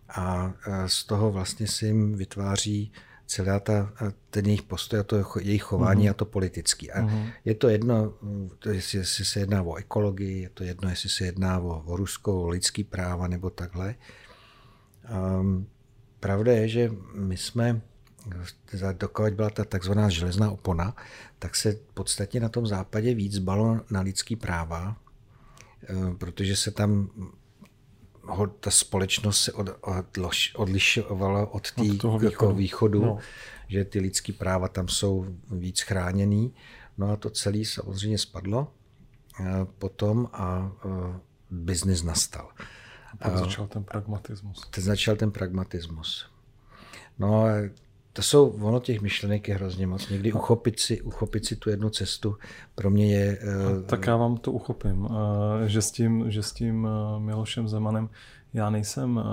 a z toho vlastně si jim vytváří celá ta, ten jejich postoj a to jejich chování mm-hmm. a to politický. A mm-hmm. je to jedno, to jestli, jestli se jedná o ekologii, je to jedno, jestli se jedná o, o ruskou, o lidský práva nebo takhle. Um, pravda je, že my jsme, dokud byla ta takzvaná železná opona, tak se podstatně na tom západě víc balo na lidský práva, ehm, protože se tam ta společnost se od, odlišovala od, tý, od toho východu, jako východu no. že ty lidské práva tam jsou víc chráněný. No a to celé samozřejmě spadlo eh, potom a eh, biznis nastal. A pak začal ten pragmatismus. Teď začal ten pragmatismus. No to jsou, ono těch myšlenek je hrozně moc. Někdy uchopit si, uchopit si tu jednu cestu pro mě je... Uh, tak já vám to uchopím, uh, že s tím, že s tím uh, Milošem Zemanem já nejsem uh,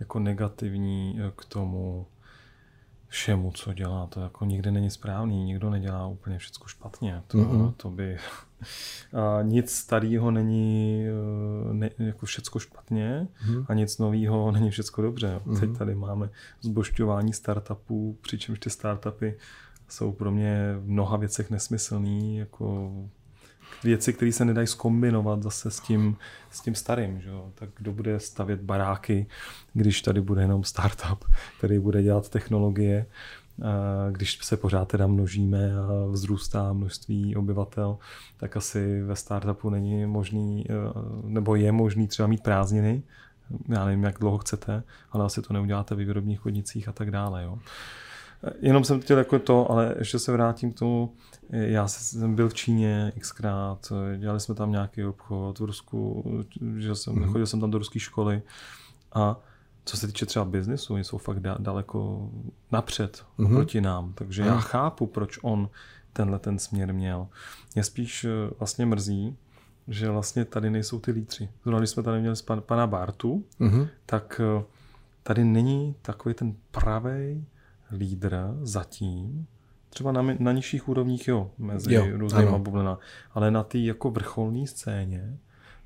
jako negativní k tomu všemu, co dělá. To jako nikdy není správný, nikdo nedělá úplně všechno špatně. To, mm-hmm. to by a nic starého není eh, ne, jako všecko špatně hmm. a nic nového není všecko dobře. Hmm. Teď tady máme zbošťování startupů, přičemž ty startupy jsou pro mě v mnoha věcech nesmyslný, jako věci, které se nedají skombinovat zase s tím, s tím starým. Že? Tak kdo bude stavět baráky, když tady bude jenom startup, který bude dělat technologie, když se pořád teda množíme a vzrůstá množství obyvatel, tak asi ve startupu není možný, e, nebo je možný třeba mít prázdniny, já nevím, jak dlouho chcete, ale asi to neuděláte ve výrobních chodnicích a tak dále. Jo. Jenom jsem chtěl jako to, ale ještě se vrátím k tomu, já jsem byl v Číně xkrát, dělali jsme tam nějaký obchod v Rusku, že jsem, mm-hmm. chodil jsem tam do ruské školy a co se týče třeba biznesu, oni jsou fakt daleko napřed mm-hmm. proti nám. Takže já chápu, proč on tenhle ten směr měl. Mě spíš eh, vlastně mrzí, že vlastně tady nejsou ty lídři. Zrovna když jsme tady měli pan, pana Bartu, mm-hmm. tak eh, tady není takový ten pravý lídr zatím, třeba na, na nižších úrovních, jo, mezi jo, různýma bublinami, ale na té jako vrcholné scéně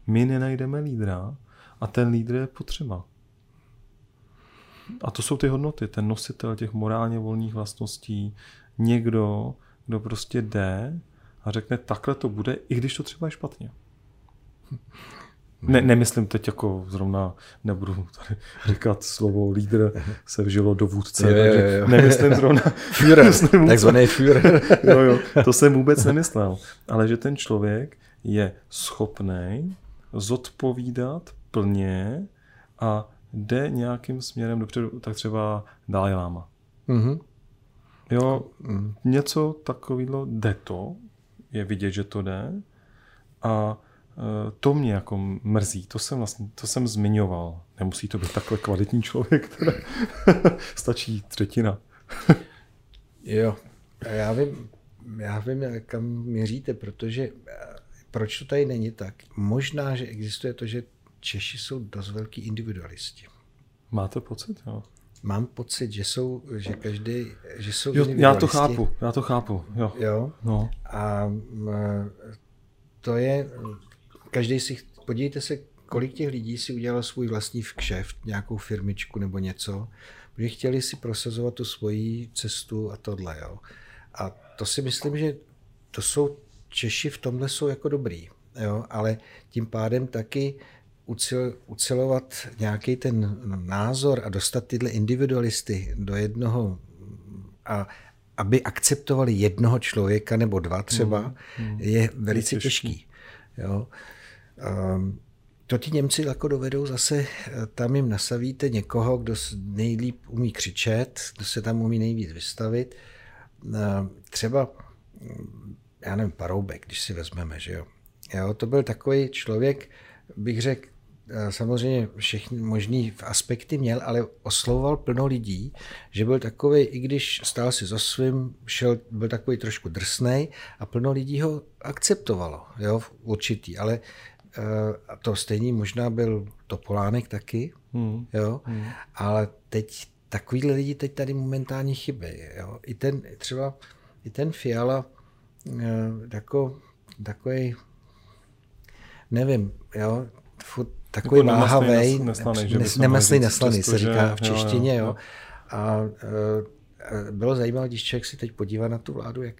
my nenajdeme lídra a ten lídr je potřeba. A to jsou ty hodnoty, ten nositel těch morálně volných vlastností, někdo, kdo prostě jde a řekne, takhle to bude, i když to třeba je špatně. Ne, nemyslím teď jako zrovna, nebudu tady říkat slovo lídr se vžilo do vůdce, jo, takže jo, jo. nemyslím zrovna Führer, takzvaný Führer. jo, jo, to jsem vůbec nemyslel. Ale že ten člověk je schopný zodpovídat plně a jde nějakým směrem dopředu, tak třeba Dalai Lama. Mm-hmm. Jo, mm. něco takového jde to, je vidět, že to jde a e, to mě jako mrzí, to jsem vlastně, to jsem zmiňoval. Nemusí to být takhle kvalitní člověk, teda. stačí třetina. jo, já vím, já vím, kam měříte, protože e, proč to tady není tak? Možná, že existuje to, že Češi jsou dost velký individualisti. Máte pocit, jo? Mám pocit, že jsou, že každý, že jsou jo, Já to chápu, já to chápu, jo. jo? No. A to je, každý si, podívejte se, kolik těch lidí si udělalo svůj vlastní kšeft, nějakou firmičku nebo něco, protože chtěli si prosazovat tu svoji cestu a tohle, jo. A to si myslím, že to jsou Češi v tomhle jsou jako dobrý, jo, ale tím pádem taky ucil, ucilovat nějaký ten názor a dostat tyhle individualisty do jednoho a aby akceptovali jednoho člověka nebo dva třeba, mm, mm, je velice je těžký. těžký. Jo. Um, to ti Němci jako dovedou zase, tam jim nasavíte někoho, kdo nejlíp umí křičet, kdo se tam umí nejvíc vystavit. Ehm, třeba, já nevím, Paroubek, když si vezmeme, že jo. jo to byl takový člověk, bych řekl, Eh, samozřejmě všechny možný aspekty měl, ale oslovoval plno lidí, že byl takový, i když stál si za svým, šel, byl takový trošku drsnej a plno lidí ho akceptovalo, jo, určitý, ale uh, to stejný možná byl Topolánek taky, hmm. jo, hmm. ale teď takovýhle lidi teď tady momentálně chybí. Jo? I ten třeba, i ten Fiala, eh, jako takový, nevím, jo, furt takový jako váhavej, nemyslný neslaný, se říká v češtině, jo. jo. A e, bylo zajímavé, když člověk si teď podívá na tu vládu, jak,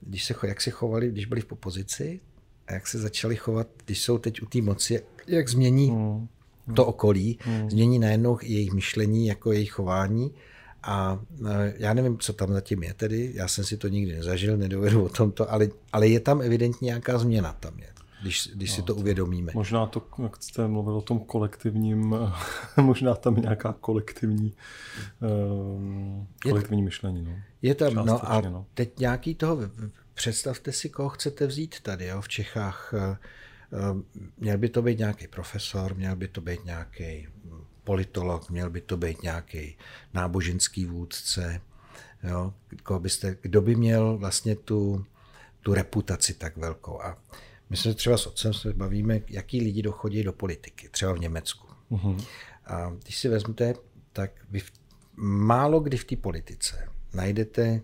když se, jak se chovali, když byli v opozici, a jak se začali chovat, když jsou teď u té moci, jak změní hmm. to okolí, hmm. změní najednou jejich myšlení, jako jejich chování. A e, já nevím, co tam zatím je tedy, já jsem si to nikdy nezažil, nedovedu o tomto, ale, ale je tam evidentně nějaká změna tam je když, když no, si to uvědomíme. Možná to, jak jste mluvil o tom kolektivním, možná tam nějaká kolektivní, um, kolektivní je, myšlení. No. Je tam, no a no. teď nějaký toho, představte si, koho chcete vzít tady jo, v Čechách. Eh, eh, měl by to být nějaký profesor, měl by to být nějaký politolog, měl by to být nějaký náboženský vůdce, jo, koho byste, kdo by měl vlastně tu, tu reputaci tak velkou. A my se třeba s otcem se bavíme, jaký lidi dochodí do politiky, třeba v Německu. Uh-huh. A když si vezmete, tak vy v, málo kdy v té politice najdete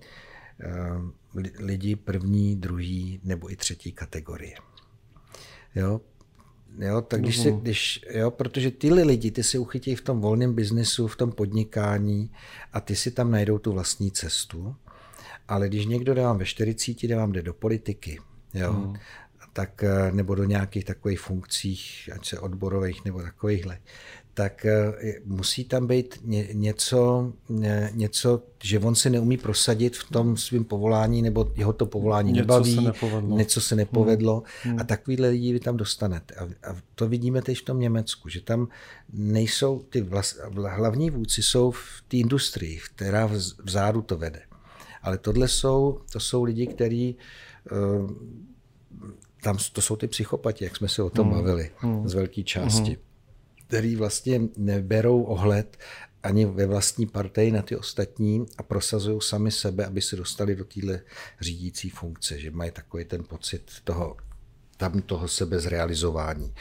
uh, lidi první, druhý nebo i třetí kategorie. Jo, Jo, tak když si, když, jo, protože tyhle lidi, ty si uchytí v tom volném biznesu, v tom podnikání a ty si tam najdou tu vlastní cestu. Ale když někdo dá vám ve 40, dá vám jde do politiky, jo, mm tak, eh, nebo do nějakých takových funkcích, ať se odborových nebo takovýchhle, tak eh, musí tam být něco, něco, že on se neumí prosadit v tom svém povolání, nebo jeho to povolání něco nebaví, se nepovedlo. něco se nepovedlo hmm. a takovýhle lidi vy tam dostanete. A, a to vidíme teď v tom Německu, že tam nejsou, ty vlast, hlavní vůdci jsou v té industrii, která vzadu to vede. Ale tohle jsou, to jsou lidi, kteří uh, tam to jsou ty psychopati, jak jsme se o tom hmm. bavili hmm. z velké části, hmm. který vlastně neberou ohled ani ve vlastní partii na ty ostatní a prosazují sami sebe, aby se dostali do téhle řídící funkce, že mají takový ten pocit toho, tam toho sebezrealizování.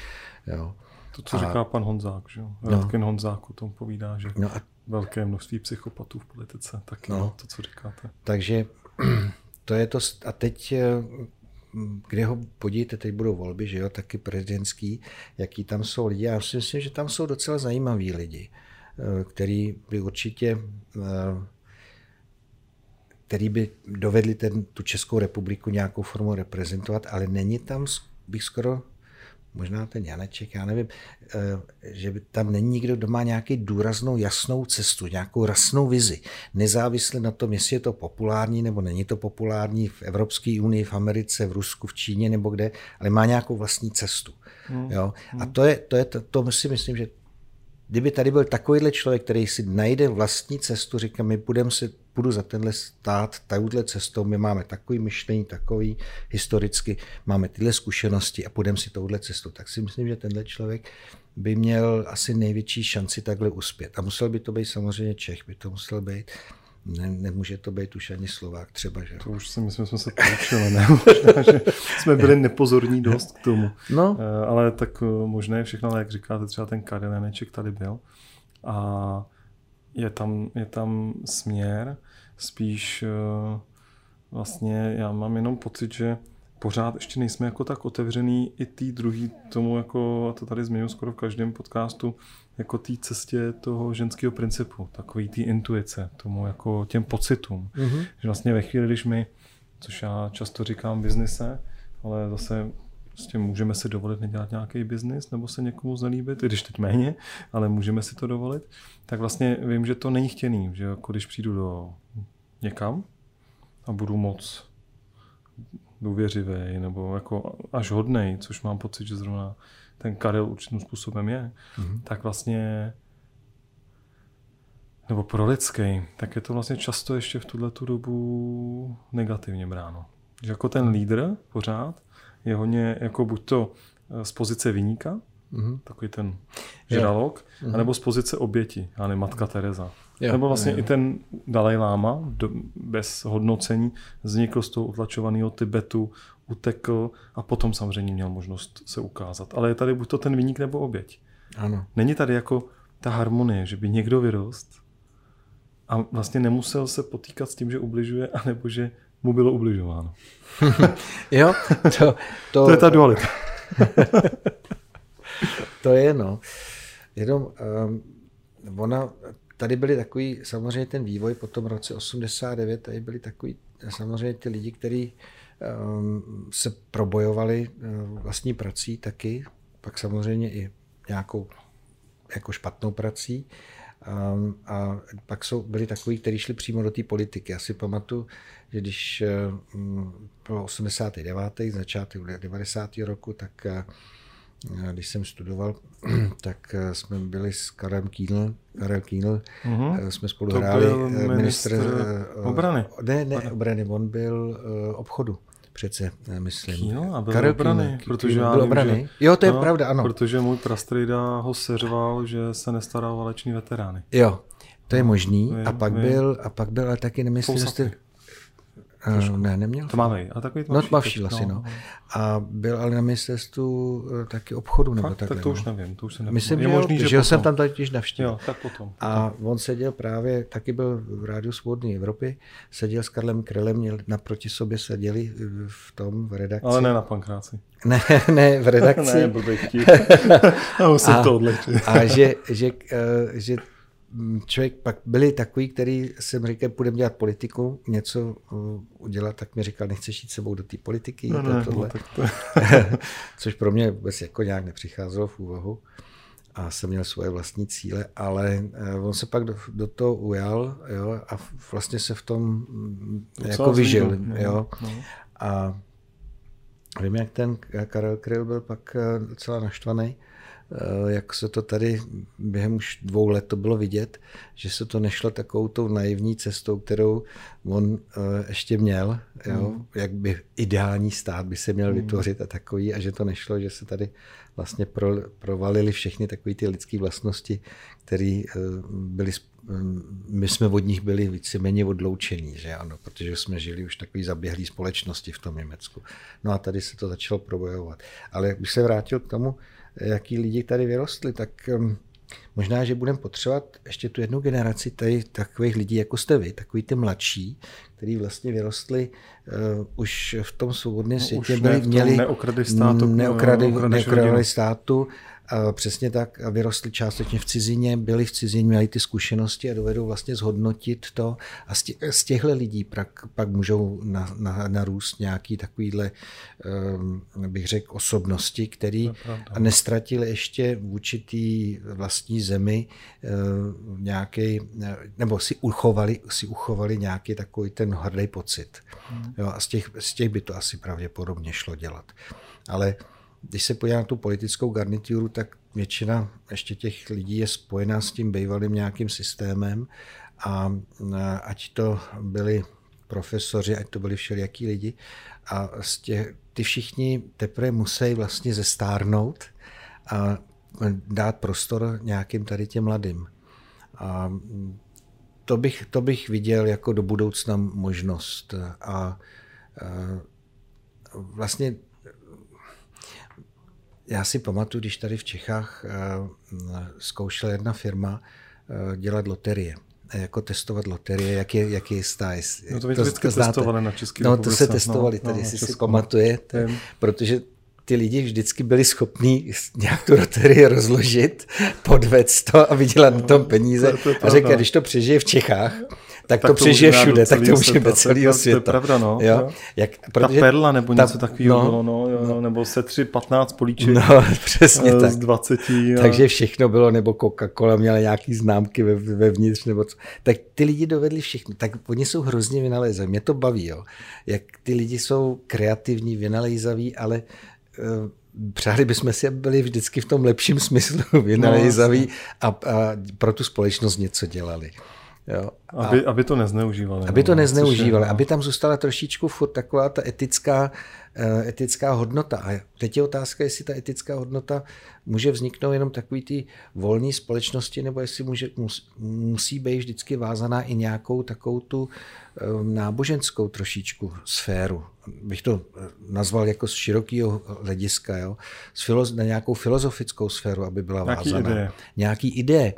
Jo. To, co a, říká pan Honzák, že jo? Radkin no, Honzák o tom povídá, že no a, velké množství psychopatů v politice, taky no, to, co říkáte. Takže to je to, a teď kde ho podíte, teď budou volby, že jo, taky prezidentský, jaký tam jsou lidi. Já si myslím, že tam jsou docela zajímaví lidi, eh, který by určitě eh, který by dovedli ten, tu Českou republiku nějakou formou reprezentovat, ale není tam, bych skoro možná ten Janeček, já nevím, eh, že tam není nikdo, kdo má nějaký důraznou, jasnou cestu, nějakou rasnou vizi, nezávisle na tom, jestli je to populární nebo není to populární v Evropské unii, v Americe, v Rusku, v Číně nebo kde, ale má nějakou vlastní cestu. Hmm. Jo? A hmm. to, je, to, je, to, to si myslím, že kdyby tady byl takovýhle člověk, který si najde vlastní cestu, říká, my budeme si, půjdu za tenhle stát, tadyhle cestou, my máme takový myšlení, takový historicky, máme tyhle zkušenosti a půjdeme si touhle cestou, tak si myslím, že tenhle člověk by měl asi největší šanci takhle uspět. A musel by to být samozřejmě Čech, by to musel být ne, nemůže to být už ani Slovák třeba, že? To už si myslím, jsme se poučili, ne? Možná, že jsme byli nepozorní dost k tomu. No. Eh, ale tak eh, možné je všechno, ale jak říkáte, třeba ten Karel tady byl a je tam, je tam směr, spíš eh, vlastně já mám jenom pocit, že pořád ještě nejsme jako tak otevřený i tý druhý tomu, jako, a to tady zmiňuji skoro v každém podcastu, jako té cestě toho ženského principu, takový té intuice, tomu jako těm pocitům. Mm-hmm. Že vlastně ve chvíli, když my, což já často říkám biznise, ale zase prostě můžeme si dovolit nedělat nějaký biznis nebo se někomu zalíbit, i když teď méně, ale můžeme si to dovolit, tak vlastně vím, že to není chtěný, že jako když přijdu do někam a budu moc důvěřivý nebo jako až hodnej, což mám pocit, že zrovna ten Karel určitým způsobem je, mm-hmm. tak vlastně nebo pro lidský, tak je to vlastně často ještě v tuhle dobu negativně bráno. Že jako ten lídr pořád je hodně jako buď to eh, z pozice vyníka, mm-hmm. takový ten žralok, mm-hmm. anebo z pozice oběti, a ne matka Teresa. Jo, Nebo vlastně jo. i ten Dalaj Lama do, bez hodnocení vznikl z toho utlačovaného Tibetu, utekl a potom samozřejmě měl možnost se ukázat. Ale je tady buď to ten vyník nebo oběť. Ano. Není tady jako ta harmonie, že by někdo vyrost a vlastně nemusel se potýkat s tím, že ubližuje, anebo že mu bylo ubližováno. jo, to, to, to je ta dualita. to je, no. Jenom um, ona, tady byly takový, samozřejmě ten vývoj po tom roce 89, tady byli takový, samozřejmě ty lidi, kteří um, se probojovali uh, vlastní prací taky, pak samozřejmě i nějakou jako špatnou prací. Um, a pak jsou, byli takový, kteří šli přímo do té politiky. Já si pamatuju, že když um, bylo 89. začátek 90. roku, tak uh, když jsem studoval, tak uh, jsme byli s Karem Kýnl, Karel Kýnl, uh-huh. jsme spolu to hráli ministr, ministr obrany. Ne, ne, obrany, on byl obchodu přece, myslím. Kino a byl Karel obrany, Kino, protože já byl vím, obrany. Že, jo, to je no, pravda, ano. Protože můj prastrejda ho seřval, že se nestaral o váleční veterány. Jo, to je možný. A pak byl, a pak byl, ale taky nemyslím, že jste, Trošku. Ne, neměl. Tmavý. A takový tmavší. No, tmavší asi, no. no. A byl ale na ministerstvu eh, taky obchodu, nebo Fakt? takhle. Tak to už no. nevím, to už se nevím. Myslím, je možný, že, že jsem tam totiž navštívil. Jo, tak potom. A on seděl právě, taky byl v Rádiu Svobodné Evropy, seděl s Karlem Krelem, měl naproti sobě seděli eh, v tom v redakci. Ale ne na pankráci. Ne, ne, v redakci. ne, blbý a, a že, že, že člověk pak byli takový, který jsem říkal, půjdeme dělat politiku, něco uh, udělat, tak mi říkal, nechceš jít sebou do té politiky, no, ne, tohle. No, to... což pro mě vůbec jako nějak nepřicházelo v úvahu a jsem měl svoje vlastní cíle, ale uh, on se pak do, do toho ujal jo, a vlastně se v tom mm, jako vyžil. No, jo. No. A vím, jak ten Karel Kryl byl pak uh, docela naštvaný, Eh, jak se to tady během už dvou let to bylo vidět, že se to nešlo takovou tou naivní cestou, kterou on eh, ještě měl, jo? Mm. jak by ideální stát by se měl mm. vytvořit a takový, a že to nešlo, že se tady vlastně pro, provalili všechny takové ty lidské vlastnosti, které eh, byly, my jsme od nich byli víceméně odloučení, že ano, protože jsme žili už takový zaběhlý společnosti v tom Německu. No a tady se to začalo probojovat. Ale jak bych se vrátil k tomu, jaký lidi tady vyrostli, tak um, možná, že budeme potřebovat ještě tu jednu generaci tady takových lidí, jako jste vy, takový ty mladší, který vlastně vyrostli uh, už v tom svobodném no, světě, byli, ne, měli neokrady státu, neokrady, neokrady státu, přesně tak vyrostli částečně v cizině, byli v cizině, měli ty zkušenosti a dovedou vlastně zhodnotit to a z, těch, z těchto lidí pak, pak můžou na, na, narůst nějaký takovýhle, um, bych řekl, osobnosti, který nestratili ještě v určitý vlastní zemi uh, nějaký, nebo si uchovali, si uchovali nějaký takový ten hrdý pocit. Hmm. Jo, a z těch, z těch by to asi pravděpodobně šlo dělat. Ale když se podívám na tu politickou garnituru, tak většina ještě těch lidí je spojená s tím bývalým nějakým systémem a ať to byli profesoři, ať to byli všelijaký lidi a z těch, ty všichni teprve musí vlastně zestárnout a dát prostor nějakým tady těm mladým. A to bych, to bych viděl jako do budoucna možnost. A, a vlastně já si pamatuju, když tady v Čechách eh, zkoušela jedna firma eh, dělat loterie jako testovat loterie, jak je, jak je jistá. No to, to, to testovali na Český No to se testovali, no, tady no, si pamatujete, protože ty lidi vždycky byli schopní nějak tu loterii rozložit, podvést to a vydělat no, na tom peníze. To, to a řekl, když to přežije v Čechách, tak, tak to přežije všude, tak to může do celého světa. To je pravda, no. Jo? Jo? Jak, protože, ta perla nebo ta, něco takového no, bylo, no, jo, no. nebo se tři 15 políček no, přesně z tak. 20. A... Takže všechno bylo, nebo Coca-Cola měla nějaký známky ve, vevnitř, nebo co. Tak ty lidi dovedli všechno. Tak oni jsou hrozně vynalézaví. Mě to baví, jo. Jak ty lidi jsou kreativní, vynalézaví, ale uh, přáli bychom si, aby byli vždycky v tom lepším smyslu vynalézaví no, a, a pro tu společnost něco dělali. Jo. Aby, aby to nezneužívali. Aby to no, nezneužívali, je, no. aby tam zůstala trošičku furt taková ta etická etická hodnota. A teď je otázka, jestli ta etická hodnota může vzniknout jenom takový ty volné společnosti, nebo jestli může, musí být vždycky vázaná i nějakou takovou tu Ehm, náboženskou trošičku sféru, bych to eh, nazval jako z širokého hlediska, jo? Z filoz, na nějakou filozofickou sféru, aby byla Nějaký vázaná. Ideje. Nějaký ideje.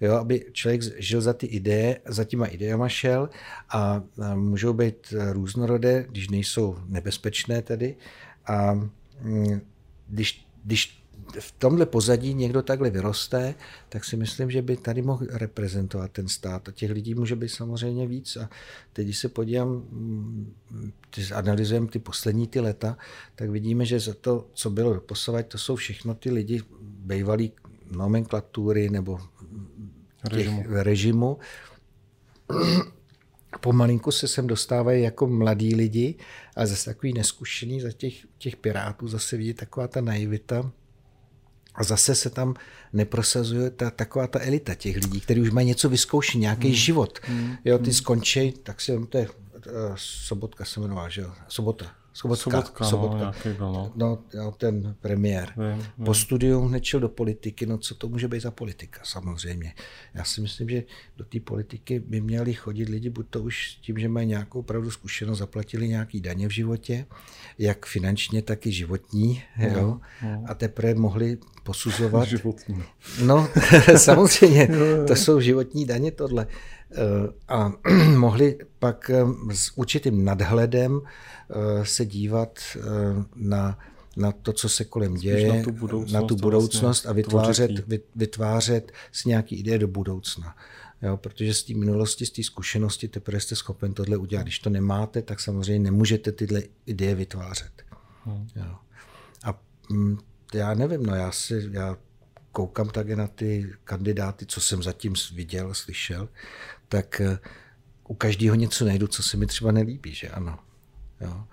Jo? Aby člověk žil za ty ideje, za těma idejama šel a, můžou být eh, různorodé, když nejsou nebezpečné tedy. A mm, když, když v tomhle pozadí někdo takhle vyroste, tak si myslím, že by tady mohl reprezentovat ten stát. A těch lidí může být samozřejmě víc. A teď, když se podívám, mm, analyzujeme ty poslední ty leta, tak vidíme, že za to, co bylo doposovat, to jsou všechno ty lidi bývalý nomenklatury nebo těch režimu. režimu. Pomalinku se sem dostávají jako mladí lidi a zase takový neskušený za těch, těch pirátů zase vidí taková ta naivita, a zase se tam neprosazuje ta, taková ta elita těch lidí, kteří už mají něco vyzkoušet, nějaký hmm. život. Hmm. Jo, ty hmm. skončí, tak si to je, uh, Sobotka se jmenoval, že jo? Sobota. Sobotka, Sobotka, Sobotka. No, nějaký byl, no. no, ten premiér. Vím, vím. Po studiu nečil do politiky, no co to může být za politika, samozřejmě. Já si myslím, že do té politiky by měli chodit lidi, buď to už tím, že mají nějakou pravdu zkušenost, zaplatili nějaký daně v životě, jak finančně, tak i životní, no, jo? No. a teprve mohli posuzovat. Životní. No, samozřejmě, to jsou životní daně tohle. Eh, a mohli pak eh, s určitým nadhledem eh, se dívat na, na to, co se kolem děje, na tu budoucnost, na tu budoucnost vlastně a vytvářet, vytvářet si nějaký ideje do budoucna. Jo, protože z té minulosti, z té zkušenosti teprve jste schopen tohle udělat. Když to nemáte, tak samozřejmě nemůžete tyhle ideje vytvářet. Hmm. Jo. A mm, já nevím, no já si, já koukám také na ty kandidáty, co jsem zatím viděl, slyšel, tak eh, u každého něco najdu, co se mi třeba nelíbí, že ano. Jo.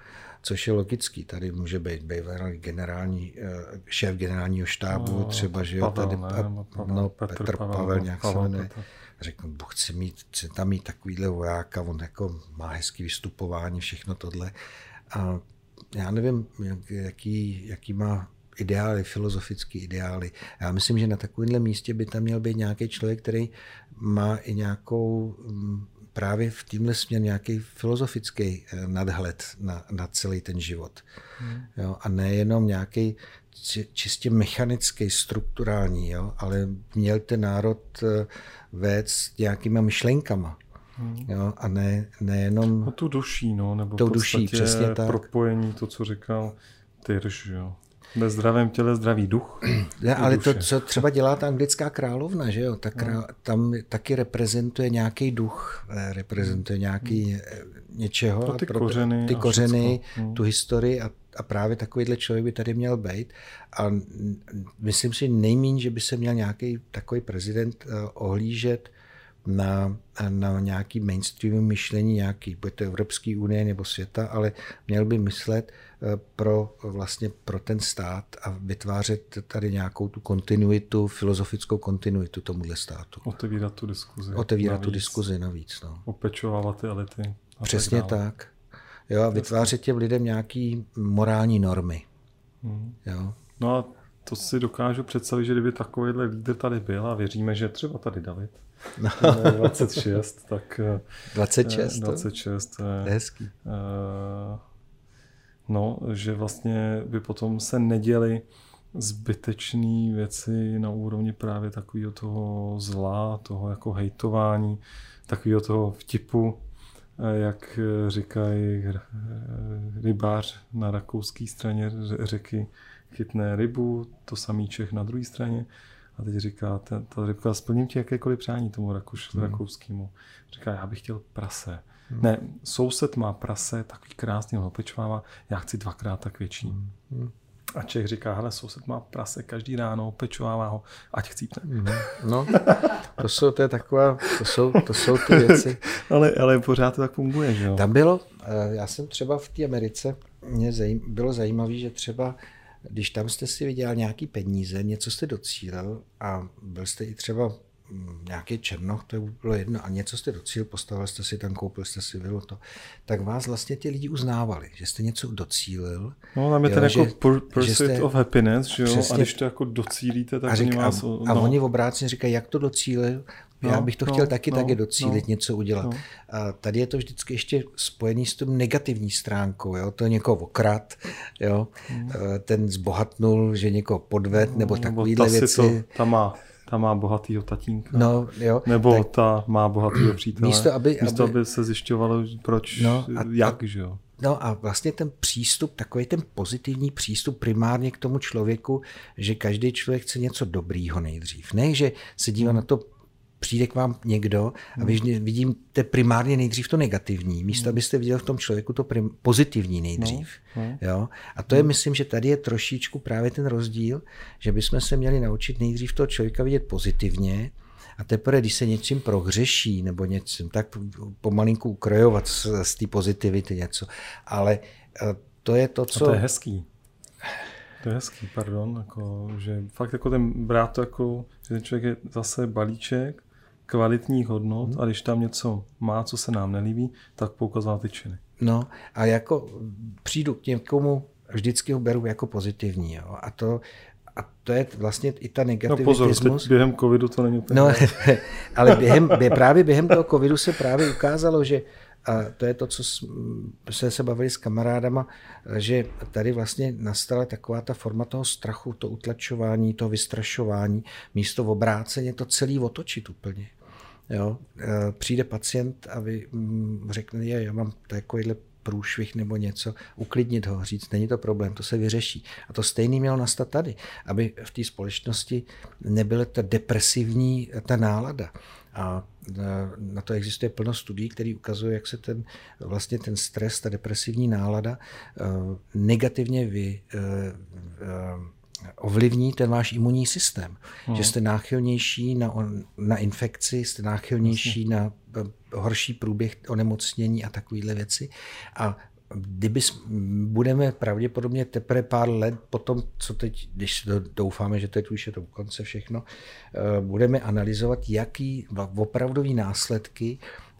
Což je logický, tady může být bývalý generální, eh, šéf generálního štábu, no, třeba, že jo, tady ne, Pavel, no, Petr, Petr Pavel, Pavel nějak Pavel, se jmenuje. Řeknu, chci mít, chci tam mít takovýhle vojáka, on jako má hezký vystupování, všechno tohle. A já nevím, jaký, jaký má ideály, filozofické ideály. Já myslím, že na takovémhle místě by tam měl být nějaký člověk, který má i nějakou mm, právě v tímhle směr nějaký filozofický eh, nadhled na, na celý ten život. Hmm. Jo, a nejenom nějaký čistě mechanický, strukturální, jo, ale měl ten národ eh, vést nějakýma myšlenkama. Hmm. Jo, a ne, nejenom... No tu duší, no, nebo tou duší, přesně tak. propojení, to, co říkal Tyrš, jo. Ve zdravém těle zdravý duch. Ne, ale duše. to, co třeba dělá ta anglická královna, že jo, ta krá, no. tam taky reprezentuje nějaký duch, eh, reprezentuje nějaký hmm. něčeho. To ty a kořeny. Ty kořeny, hmm. tu historii a, a právě takovýhle člověk by tady měl být. A myslím si nejméně, že by se měl nějaký takový prezident eh, ohlížet na, na nějaký mainstream myšlení, nějaký, bude to Evropské unie nebo světa, ale měl by myslet eh, pro, vlastně pro ten stát a vytvářet tady nějakou tu kontinuitu, filozofickou kontinuitu tomuhle státu. Otevírat tu diskuzi. Otevírat navíc. tu diskuzi navíc. No. Opečovávat ty elity. Přesně tak, tak. Jo, a vytvářet těm lidem nějaký morální normy. Hmm. Jo. No a to si dokážu představit, že kdyby takovýhle lídr tady byl a věříme, že třeba tady David, no. 26, tak... 26? 26, to je, to je hezký. No, že vlastně by potom se neděli zbytečné věci na úrovni právě takového toho zla, toho jako hejtování, takového toho vtipu, eh, jak říkají rybář na rakouské straně řeky, chytne rybu, to samý Čech na druhé straně. A teď říká, ta, ta rybka, splním ti jakékoliv přání tomu rakuš, hmm. rakouskému. Říká, já bych chtěl prase. Hmm. Ne, soused má prase, takový krásný, ho opečvává, já chci dvakrát tak větší. Hmm. hmm. A Čech říká, hele, soused má prase každý ráno, opečovává ho, ať chcípne. Hmm. No, to jsou, to je taková, to jsou, to jsou ty věci. ale, ale pořád to tak funguje, že jo? Tam bylo, eh, já jsem třeba v té Americe, mě zajím, bylo zajímavé, že třeba když tam jste si vydělal nějaký peníze, něco jste docílil a byl jste i třeba mm, nějaký černoch, to bylo jedno, a něco jste docíl, postavil jste si tam, koupil jste si vilu, to, tak vás vlastně ti lidi uznávali, že jste něco docílil. No, tam je ten jako pursuit jste, of happiness, že jo? Přesně, a když to jako docílíte, tak a, řek, vás, a, no. a oni obráceně říkají, jak to docílil, No, Já bych to no, chtěl taky no, taky docílit, no, něco udělat. No. A tady je to vždycky ještě spojený s tím negativní stránkou. Jo? To někoho okrad, jo? Mm. ten zbohatnul, že někoho podved, no, nebo takovýhle věci. To, ta má ta má bohatýho tatínka. No, jo. Nebo tak, ta má bohatýho přítele. Místo, aby, místo, aby, aby se zjišťovalo, proč, no, a, jak, že jo. No a vlastně ten přístup, takový ten pozitivní přístup primárně k tomu člověku, že každý člověk chce něco dobrýho nejdřív. Ne, že se dívá na to přijde k vám někdo a vy hmm. vidíte primárně nejdřív to negativní, místo hmm. abyste viděl v tom člověku to prim, pozitivní nejdřív. No, no. Jo? A to je, myslím, že tady je trošičku právě ten rozdíl, že bychom se měli naučit nejdřív toho člověka vidět pozitivně, a teprve, když se něčím prohřeší nebo něčím, tak pomalinku ukrojovat z, z té pozitivity něco. Ale eh, to je to, co... A to je hezký. To je hezký, pardon, jako, že fakt jako ten brát to jako, že ten člověk je zase balíček kvalitních hodnot hmm. a když tam něco má, co se nám nelíbí, tak poukazovat ty činy. No a jako přijdu k někomu, vždycky ho beru jako pozitivní. Jo. A to, a to je vlastně i ta negativitismus. No pozor, teď během covidu to není úplně. No, ale během, právě během toho covidu se právě ukázalo, že a to je to, co jsme se bavili s kamarádama, že tady vlastně nastala taková ta forma toho strachu, to utlačování, to vystrašování, místo v obráceně to celý otočit úplně. Jo? E, přijde pacient a vy mm, řekne, je, já mám takovýhle průšvih nebo něco, uklidnit ho, říct, není to problém, to se vyřeší. A to stejný mělo nastat tady, aby v té společnosti nebyla ta depresivní ta nálada. A na to existuje plno studií, které ukazují, jak se ten, vlastně ten stres, ta depresivní nálada negativně vy, ovlivní ten váš imunní systém. Hmm. Že jste náchylnější na, na infekci, jste náchylnější Jasně. na eh, horší průběh onemocnění a takovéhle věci. A kdyby budeme pravděpodobně teprve pár let po tom, co teď, když doufáme, že teď už je to u konce všechno, eh, budeme analyzovat, jaký opravdový následky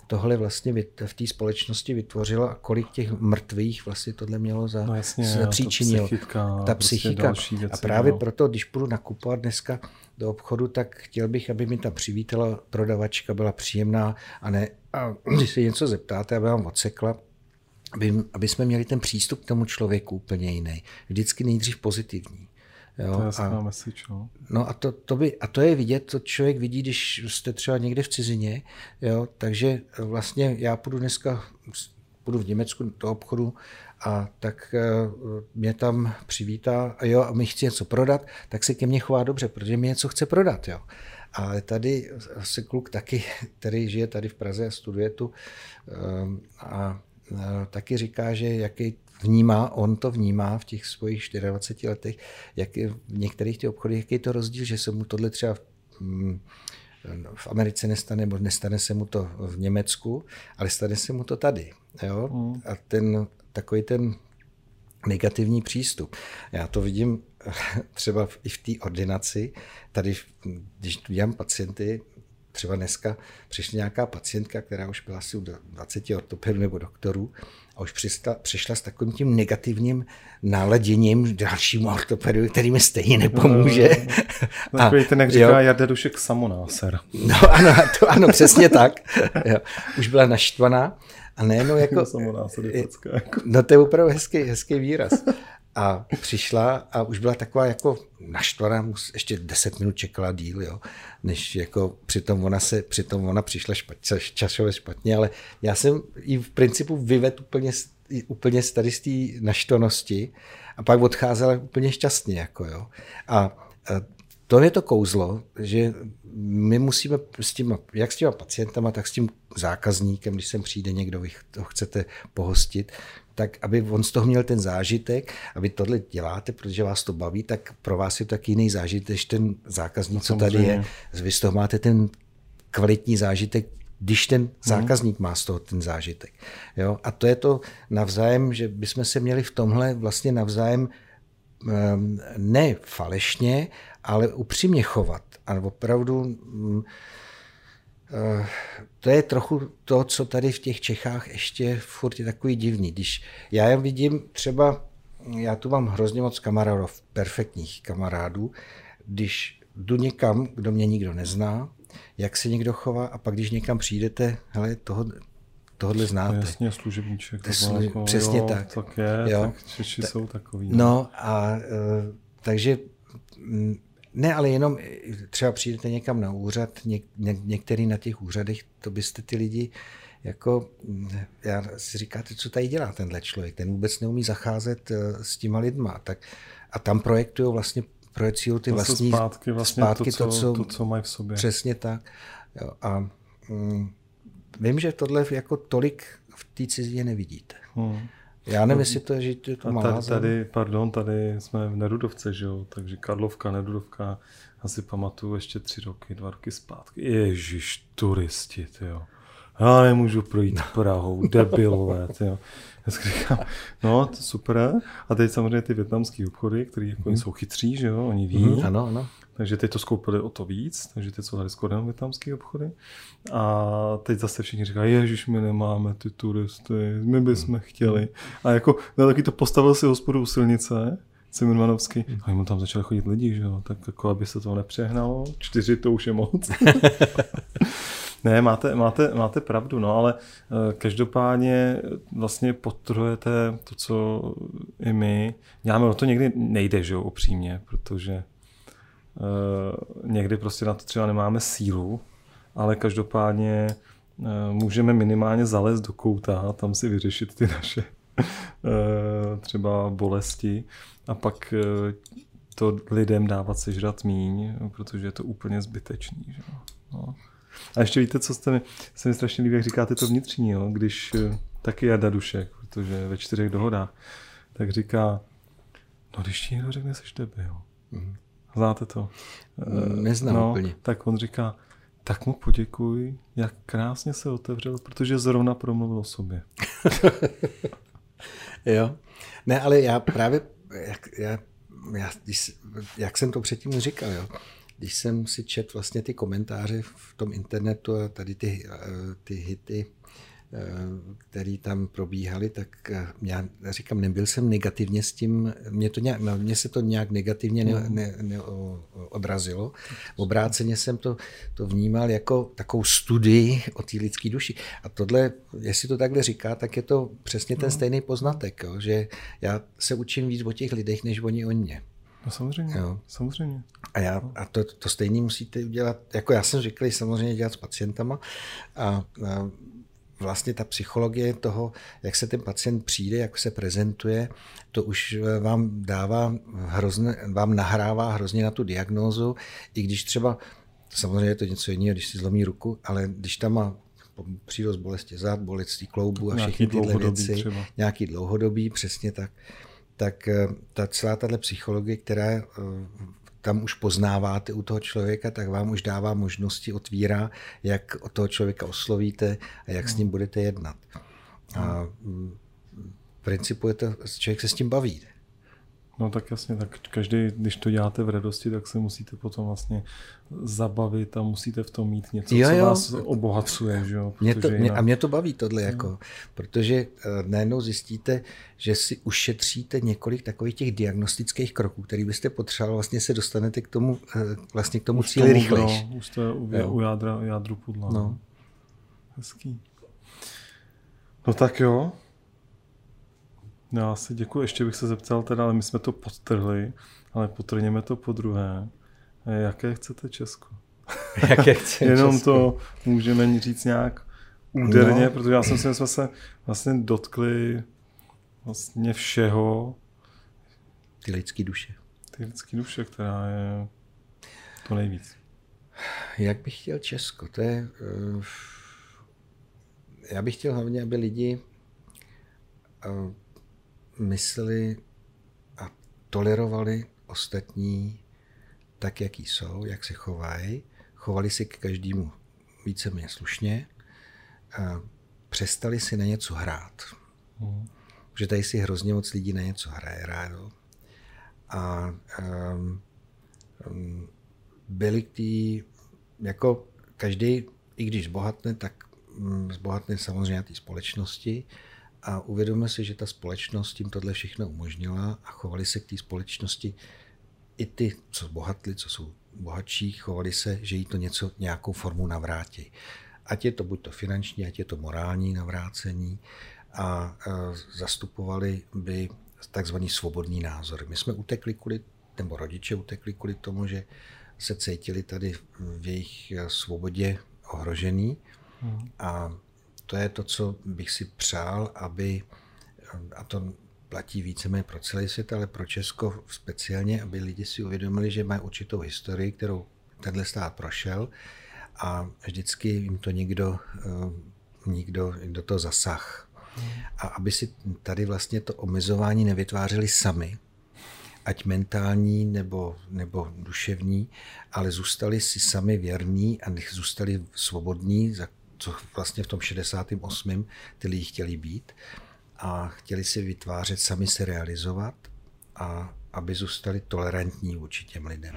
tohle vlastně v té společnosti vytvořilo a kolik těch mrtvých vlastně tohle mělo za, no jasně, za příčinil. Ta, ta prostě psychika. Věci, a právě no. proto, když půjdu nakupovat dneska do obchodu, tak chtěl bych, aby mi ta přivítala prodavačka, byla příjemná a ne, a když se něco zeptáte, aby vám odsekla, aby, aby jsme měli ten přístup k tomu člověku úplně jiný. Vždycky nejdřív pozitivní. Jo, to je a, message, no. no a to, to by, a to je vidět, to člověk vidí, když jste třeba někde v cizině, jo, takže vlastně já půjdu dneska, půjdu v Německu do obchodu a tak uh, mě tam přivítá a jo, a mi chci něco prodat, tak se ke mně chová dobře, protože mi něco chce prodat, jo. Ale tady se kluk taky, který žije tady v Praze a studuje tu um, a taky říká, že jaký vnímá, on to vnímá v těch svých 24 letech, jak je v některých těch obchodech, jaký je to rozdíl, že se mu tohle třeba mm, v Americe nestane, nebo nestane se mu to v Německu, ale stane se mu to tady. Jo? Mm. A ten takový ten negativní přístup. Já to vidím třeba i v té ordinaci. Tady, když dělám pacienty, třeba dneska přišla nějaká pacientka, která už byla asi u 20 ortopedů nebo doktorů a už přišla, přišla s takovým tím negativním náladěním dalšímu ortopedu, který mi stejně nepomůže. No, no, no, ten, jak říká Jarda Dušek, samonáser. No ano, to, ano, přesně tak. Jo. Už byla naštvaná a nejenom jako... samonáser je jako. No to je opravdu hezký, hezký výraz. A přišla a už byla taková jako naštvaná, ještě 10 minut čekala díl, jo, než jako přitom ona, se, přitom ona přišla špatně, časově špatně, ale já jsem ji v principu vyvedl úplně, úplně tady z té naštvanosti a pak odcházela úplně šťastně. Jako, jo. A to je to kouzlo, že my musíme s tím, jak s těma pacientama, tak s tím zákazníkem, když sem přijde někdo, vy to chcete pohostit, tak aby on z toho měl ten zážitek a vy tohle děláte, protože vás to baví, tak pro vás je to taky jiný zážitek, než ten zákazník, no, co tady je. Vy z toho máte ten kvalitní zážitek, když ten mhm. zákazník má z toho ten zážitek. Jo? A to je to navzájem, že bychom se měli v tomhle vlastně navzájem ehm, ne falešně, ale upřímně chovat. A opravdu mm, to je trochu to, co tady v těch Čechách ještě furt je takový divný. Když já jen vidím třeba, já tu mám hrozně moc kamarádů, perfektních kamarádů, když jdu někam, kdo mě nikdo nezná, jak se někdo chová a pak, když někam přijdete, hele, toho, tohle znáte. Jasně, služebníček. To slu... jako, přesně jo, tak. Tak je, jo. tak Češi Ta... jsou takový. No, no a uh, takže ne, ale jenom třeba přijdete někam na úřad, něk, ně, některý na těch úřadech, to byste ty lidi jako, já si říkáte, co tady dělá tenhle člověk, ten vůbec neumí zacházet s těma lidma. Tak, a tam projektují vlastně projecují ty vlastní zpátky, vlastně zpátky to, co, to, co, to, co mají v sobě. Přesně tak. Jo, a mm, vím, že tohle jako tolik v té cizině nevidíte. Hmm. Já nevím, jestli to je, že to, to má tady, tady, pardon, tady jsme v Nerudovce, že jo, takže Karlovka, Nerudovka, asi pamatuju ještě tři roky, dva roky zpátky. Ježíš, turisti, jo. Já nemůžu projít Prahou, debilové, jo. Já si říkám, no, to super. A teď samozřejmě ty větnamské obchody, které jako mm. jsou chytří, že jo, oni ví. Mm, ano, ano. Takže teď to skoupili o to víc, takže teď jsou tady skoro větnamské obchody. A teď zase všichni říkají, ježiš, my nemáme ty turisty, my bychom chtěli. A jako, no, taky to postavil si hospodu u silnice, Cimrmanovský. A mu tam začali chodit lidi, že jo, tak jako aby se to nepřehnalo, čtyři to už je moc. ne, máte, máte, máte pravdu, no, ale uh, každopádně vlastně potrhujete to, co i my děláme, o to někdy nejde, že jo, upřímně, protože někdy prostě na to třeba nemáme sílu, ale každopádně uh, můžeme minimálně zalézt do kouta a tam si vyřešit ty naše třeba bolesti a pak to lidem dávat sežrat míň, protože je to úplně zbytečný. Že? No. A ještě víte, co jste mi, se mi strašně líbí, jak říkáte to vnitřní, jo? když eh, taky Jarda Dušek, protože ve čtyřech dohodách, tak říká, no když ti někdo řekne, seš debil. Mm. Znáte to? Mm, neznám no, úplně. Tak on říká, tak mu poděkuj, jak krásně se otevřel, protože zrovna promluvil o sobě. jo. Ne, ale já právě, jak, já, já, když, jak jsem to předtím říkal, jo, když jsem si čet vlastně ty komentáře v tom internetu a tady ty, eh, ty hity, eh, které tam probíhaly, tak eh, já říkám, nebyl jsem negativně s tím, mě, to nějak, no, mě se to nějak negativně ne, mm. ne, ne, odrazilo. Obráceně jsem to, to vnímal jako takovou studii o té lidské duši. A tohle, jestli to takhle říká, tak je to přesně ten mm. stejný poznatek, jo, že já se učím víc o těch lidech, než oni o mě. No samozřejmě, jo. samozřejmě. A, já, a to, to stejně musíte udělat, jako já jsem říkal, samozřejmě dělat s pacientama a, a vlastně ta psychologie toho, jak se ten pacient přijde, jak se prezentuje, to už vám dává hrozně, vám nahrává hrozně na tu diagnózu, i když třeba, samozřejmě je to něco jiného, když si zlomí ruku, ale když tam má přírost bolesti zad, bolesti kloubu a všechny tyhle věci, třeba. nějaký dlouhodobý, přesně tak, tak eh, ta celá tahle psychologie, která eh, tam už poznáváte u toho člověka, tak vám už dává možnosti, otvírá, jak od toho člověka oslovíte a jak s ním budete jednat. A mm, v principu je to, člověk se s tím baví. No tak jasně, tak každý, když to děláte v radosti, tak se musíte potom vlastně zabavit a musíte v tom mít něco, jo, jo. co vás obohacuje. Že jo? Mě to, mě, a mě to baví tohle, jako, protože uh, najednou zjistíte, že si ušetříte několik takových těch diagnostických kroků, který byste potřeboval, vlastně se dostanete k tomu, uh, vlastně k tomu už cíli rychlejš. No, už jste u, u jádra, jádru pudla. No. Hezký. No tak jo, já si děkuji. Ještě bych se zeptal teda, ale my jsme to podtrhli, ale potrněme to po druhé. Jaké chcete Česko? Jaké chcete Jenom Česko? to můžeme říct nějak úderně, no. protože já jsem si, jsme se vlastně dotkli vlastně všeho. Ty lidské duše. Ty lidské duše, která je to nejvíc. Jak bych chtěl Česko? To je, uh, já bych chtěl hlavně, aby lidi uh, mysleli a tolerovali ostatní tak, jaký jsou, jak se chovají, chovali se k každému víceméně slušně, a přestali si na něco hrát. Mm. Že tady si hrozně moc lidí na něco hraje rádo. a um, um, byli tý, jako každý, i když zbohatne, tak um, zbohatne samozřejmě té společnosti a uvědomíme si, že ta společnost jim tohle všechno umožnila a chovali se k té společnosti i ty, co zbohatli, co jsou bohatší, chovali se, že jí to něco, nějakou formu navrátí. Ať je to buď to finanční, ať je to morální navrácení a zastupovali by takzvaný svobodný názor. My jsme utekli kvůli, nebo rodiče utekli kvůli tomu, že se cítili tady v jejich svobodě ohrožený hmm. a to je to, co bych si přál, aby, a to platí víceméně pro celý svět, ale pro Česko speciálně, aby lidi si uvědomili, že mají určitou historii, kterou tenhle stát prošel a vždycky jim to někdo, eh, někdo do toho zasah. A aby si tady vlastně to omezování nevytvářeli sami, ať mentální nebo, nebo duševní, ale zůstali si sami věrní a zůstali svobodní, za co vlastně v tom 68. ty lidi chtěli být a chtěli si vytvářet, sami se realizovat a aby zůstali tolerantní vůči těm lidem.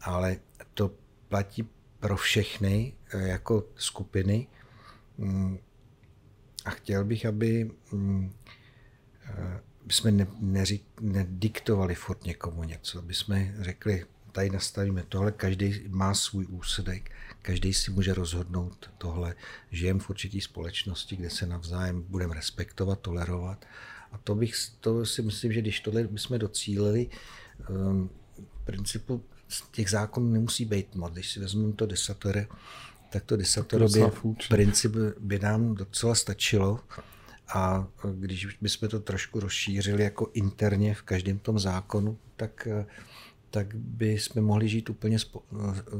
Ale to platí pro všechny eh, jako skupiny mm, a chtěl bych, aby mm, eh, jsme ne, neřík, nediktovali furt někomu něco, aby jsme řekli, tady nastavíme tohle, každý má svůj úsudek, každý si může rozhodnout tohle. Žijeme v určitý společnosti, kde se navzájem budeme respektovat, tolerovat. A to, bych, to si myslím, že když tohle bychom docílili, um, v principu těch zákonů nemusí být moc. Když si vezmeme to desatore, tak to desatoro by, princip by nám docela stačilo. A když bychom to trošku rozšířili jako interně v každém tom zákonu, tak, tak by jsme mohli žít úplně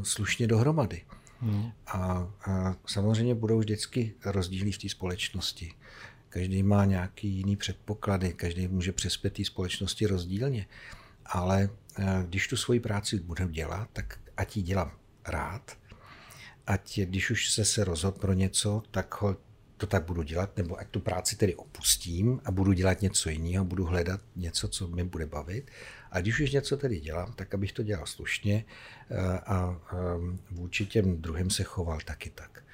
slušně dohromady. Hmm. A, a samozřejmě budou vždycky rozdíly v té společnosti. Každý má nějaký jiný předpoklady, každý může přespět té společnosti rozdílně. Ale když tu svoji práci budu dělat, tak ať ji dělám rád, ať když už se se rozhodl pro něco, tak ho to tak budu dělat, nebo ať tu práci tedy opustím a budu dělat něco jiného, budu hledat něco, co mě bude bavit. A když už něco tedy dělám, tak abych to dělal slušně eh, a ehm, vůči těm druhým se choval taky tak.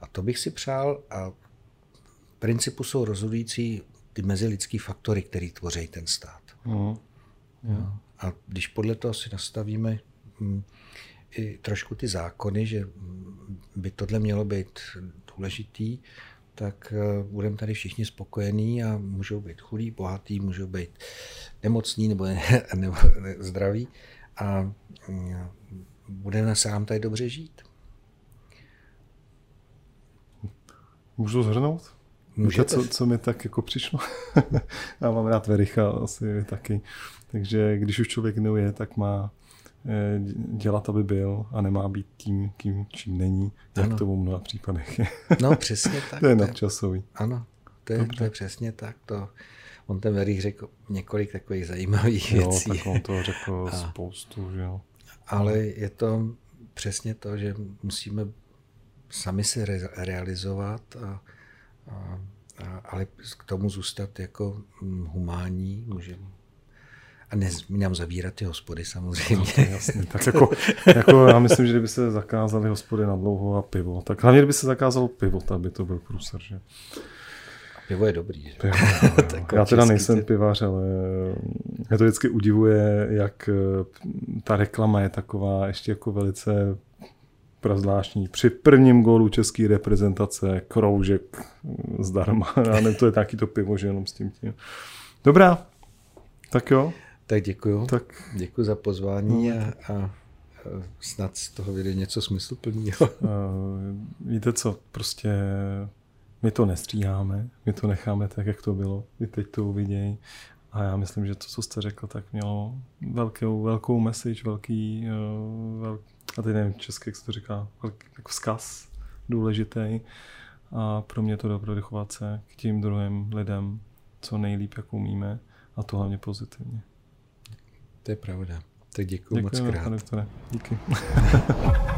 A to bych si přál a v principu jsou rozhodující ty mezilidský faktory, které tvoří ten stát. Mm. Yeah. A když podle toho si nastavíme hm, i trošku ty zákony, že by tohle mělo být důležitý, tak eh, budeme tady všichni spokojení a můžou být chudí, bohatý, můžou být nemocní nebo, nebo zdraví a mm, bude se nám tady dobře žít. Můžu zhrnout? Můžete. Co, co mi tak jako přišlo? Já mám rád Vericha asi taky. Takže když už člověk neuje, tak má dělat, aby byl a nemá být tím, kým, čím není, jak ano. to v mnoha případech je. No přesně tak. to je nadčasový. Ano, to je, to je přesně tak. To, on ten Verich řekl několik takových zajímavých jo, věcí. tak on to řekl a, spoustu, že jo. Ale je to přesně to, že musíme sami se re- realizovat, a, a, a, ale k tomu zůstat jako humánní, můžeme a nezmínám zavírat ty hospody samozřejmě. No, jasně. Tak jako, jako, já myslím, že kdyby se zakázaly hospody na dlouho a pivo, tak hlavně kdyby se zakázalo pivo, tak by to byl průser, že? Pivo je dobrý. Že? Pivo, já teda nejsem pivař, ale mě to vždycky udivuje, jak eh, ta reklama je taková ještě jako velice prazvláštní. Při prvním gólu české reprezentace kroužek zdarma. Já nevím, to je taky to pivo, že jenom s tím tím. Dobrá, tak jo. Tak děkuju. Tak. Děkuji za pozvání no, a, a snad z toho vyjde něco smysluplného. Víte co, prostě my to nestříháme, my to necháme tak, jak to bylo. Vy teď to uvidějí. A já myslím, že to, co jste řekl, tak mělo velkou, velkou message, velký, vel, a teď nevím česky, jak se to říká, velký, jako vzkaz důležitý. A pro mě to dobro chovat se k tím druhým lidem co nejlíp, jak umíme. A to hlavně pozitivně. To je pravda. Tak děkuji moc krát. Pane Díky.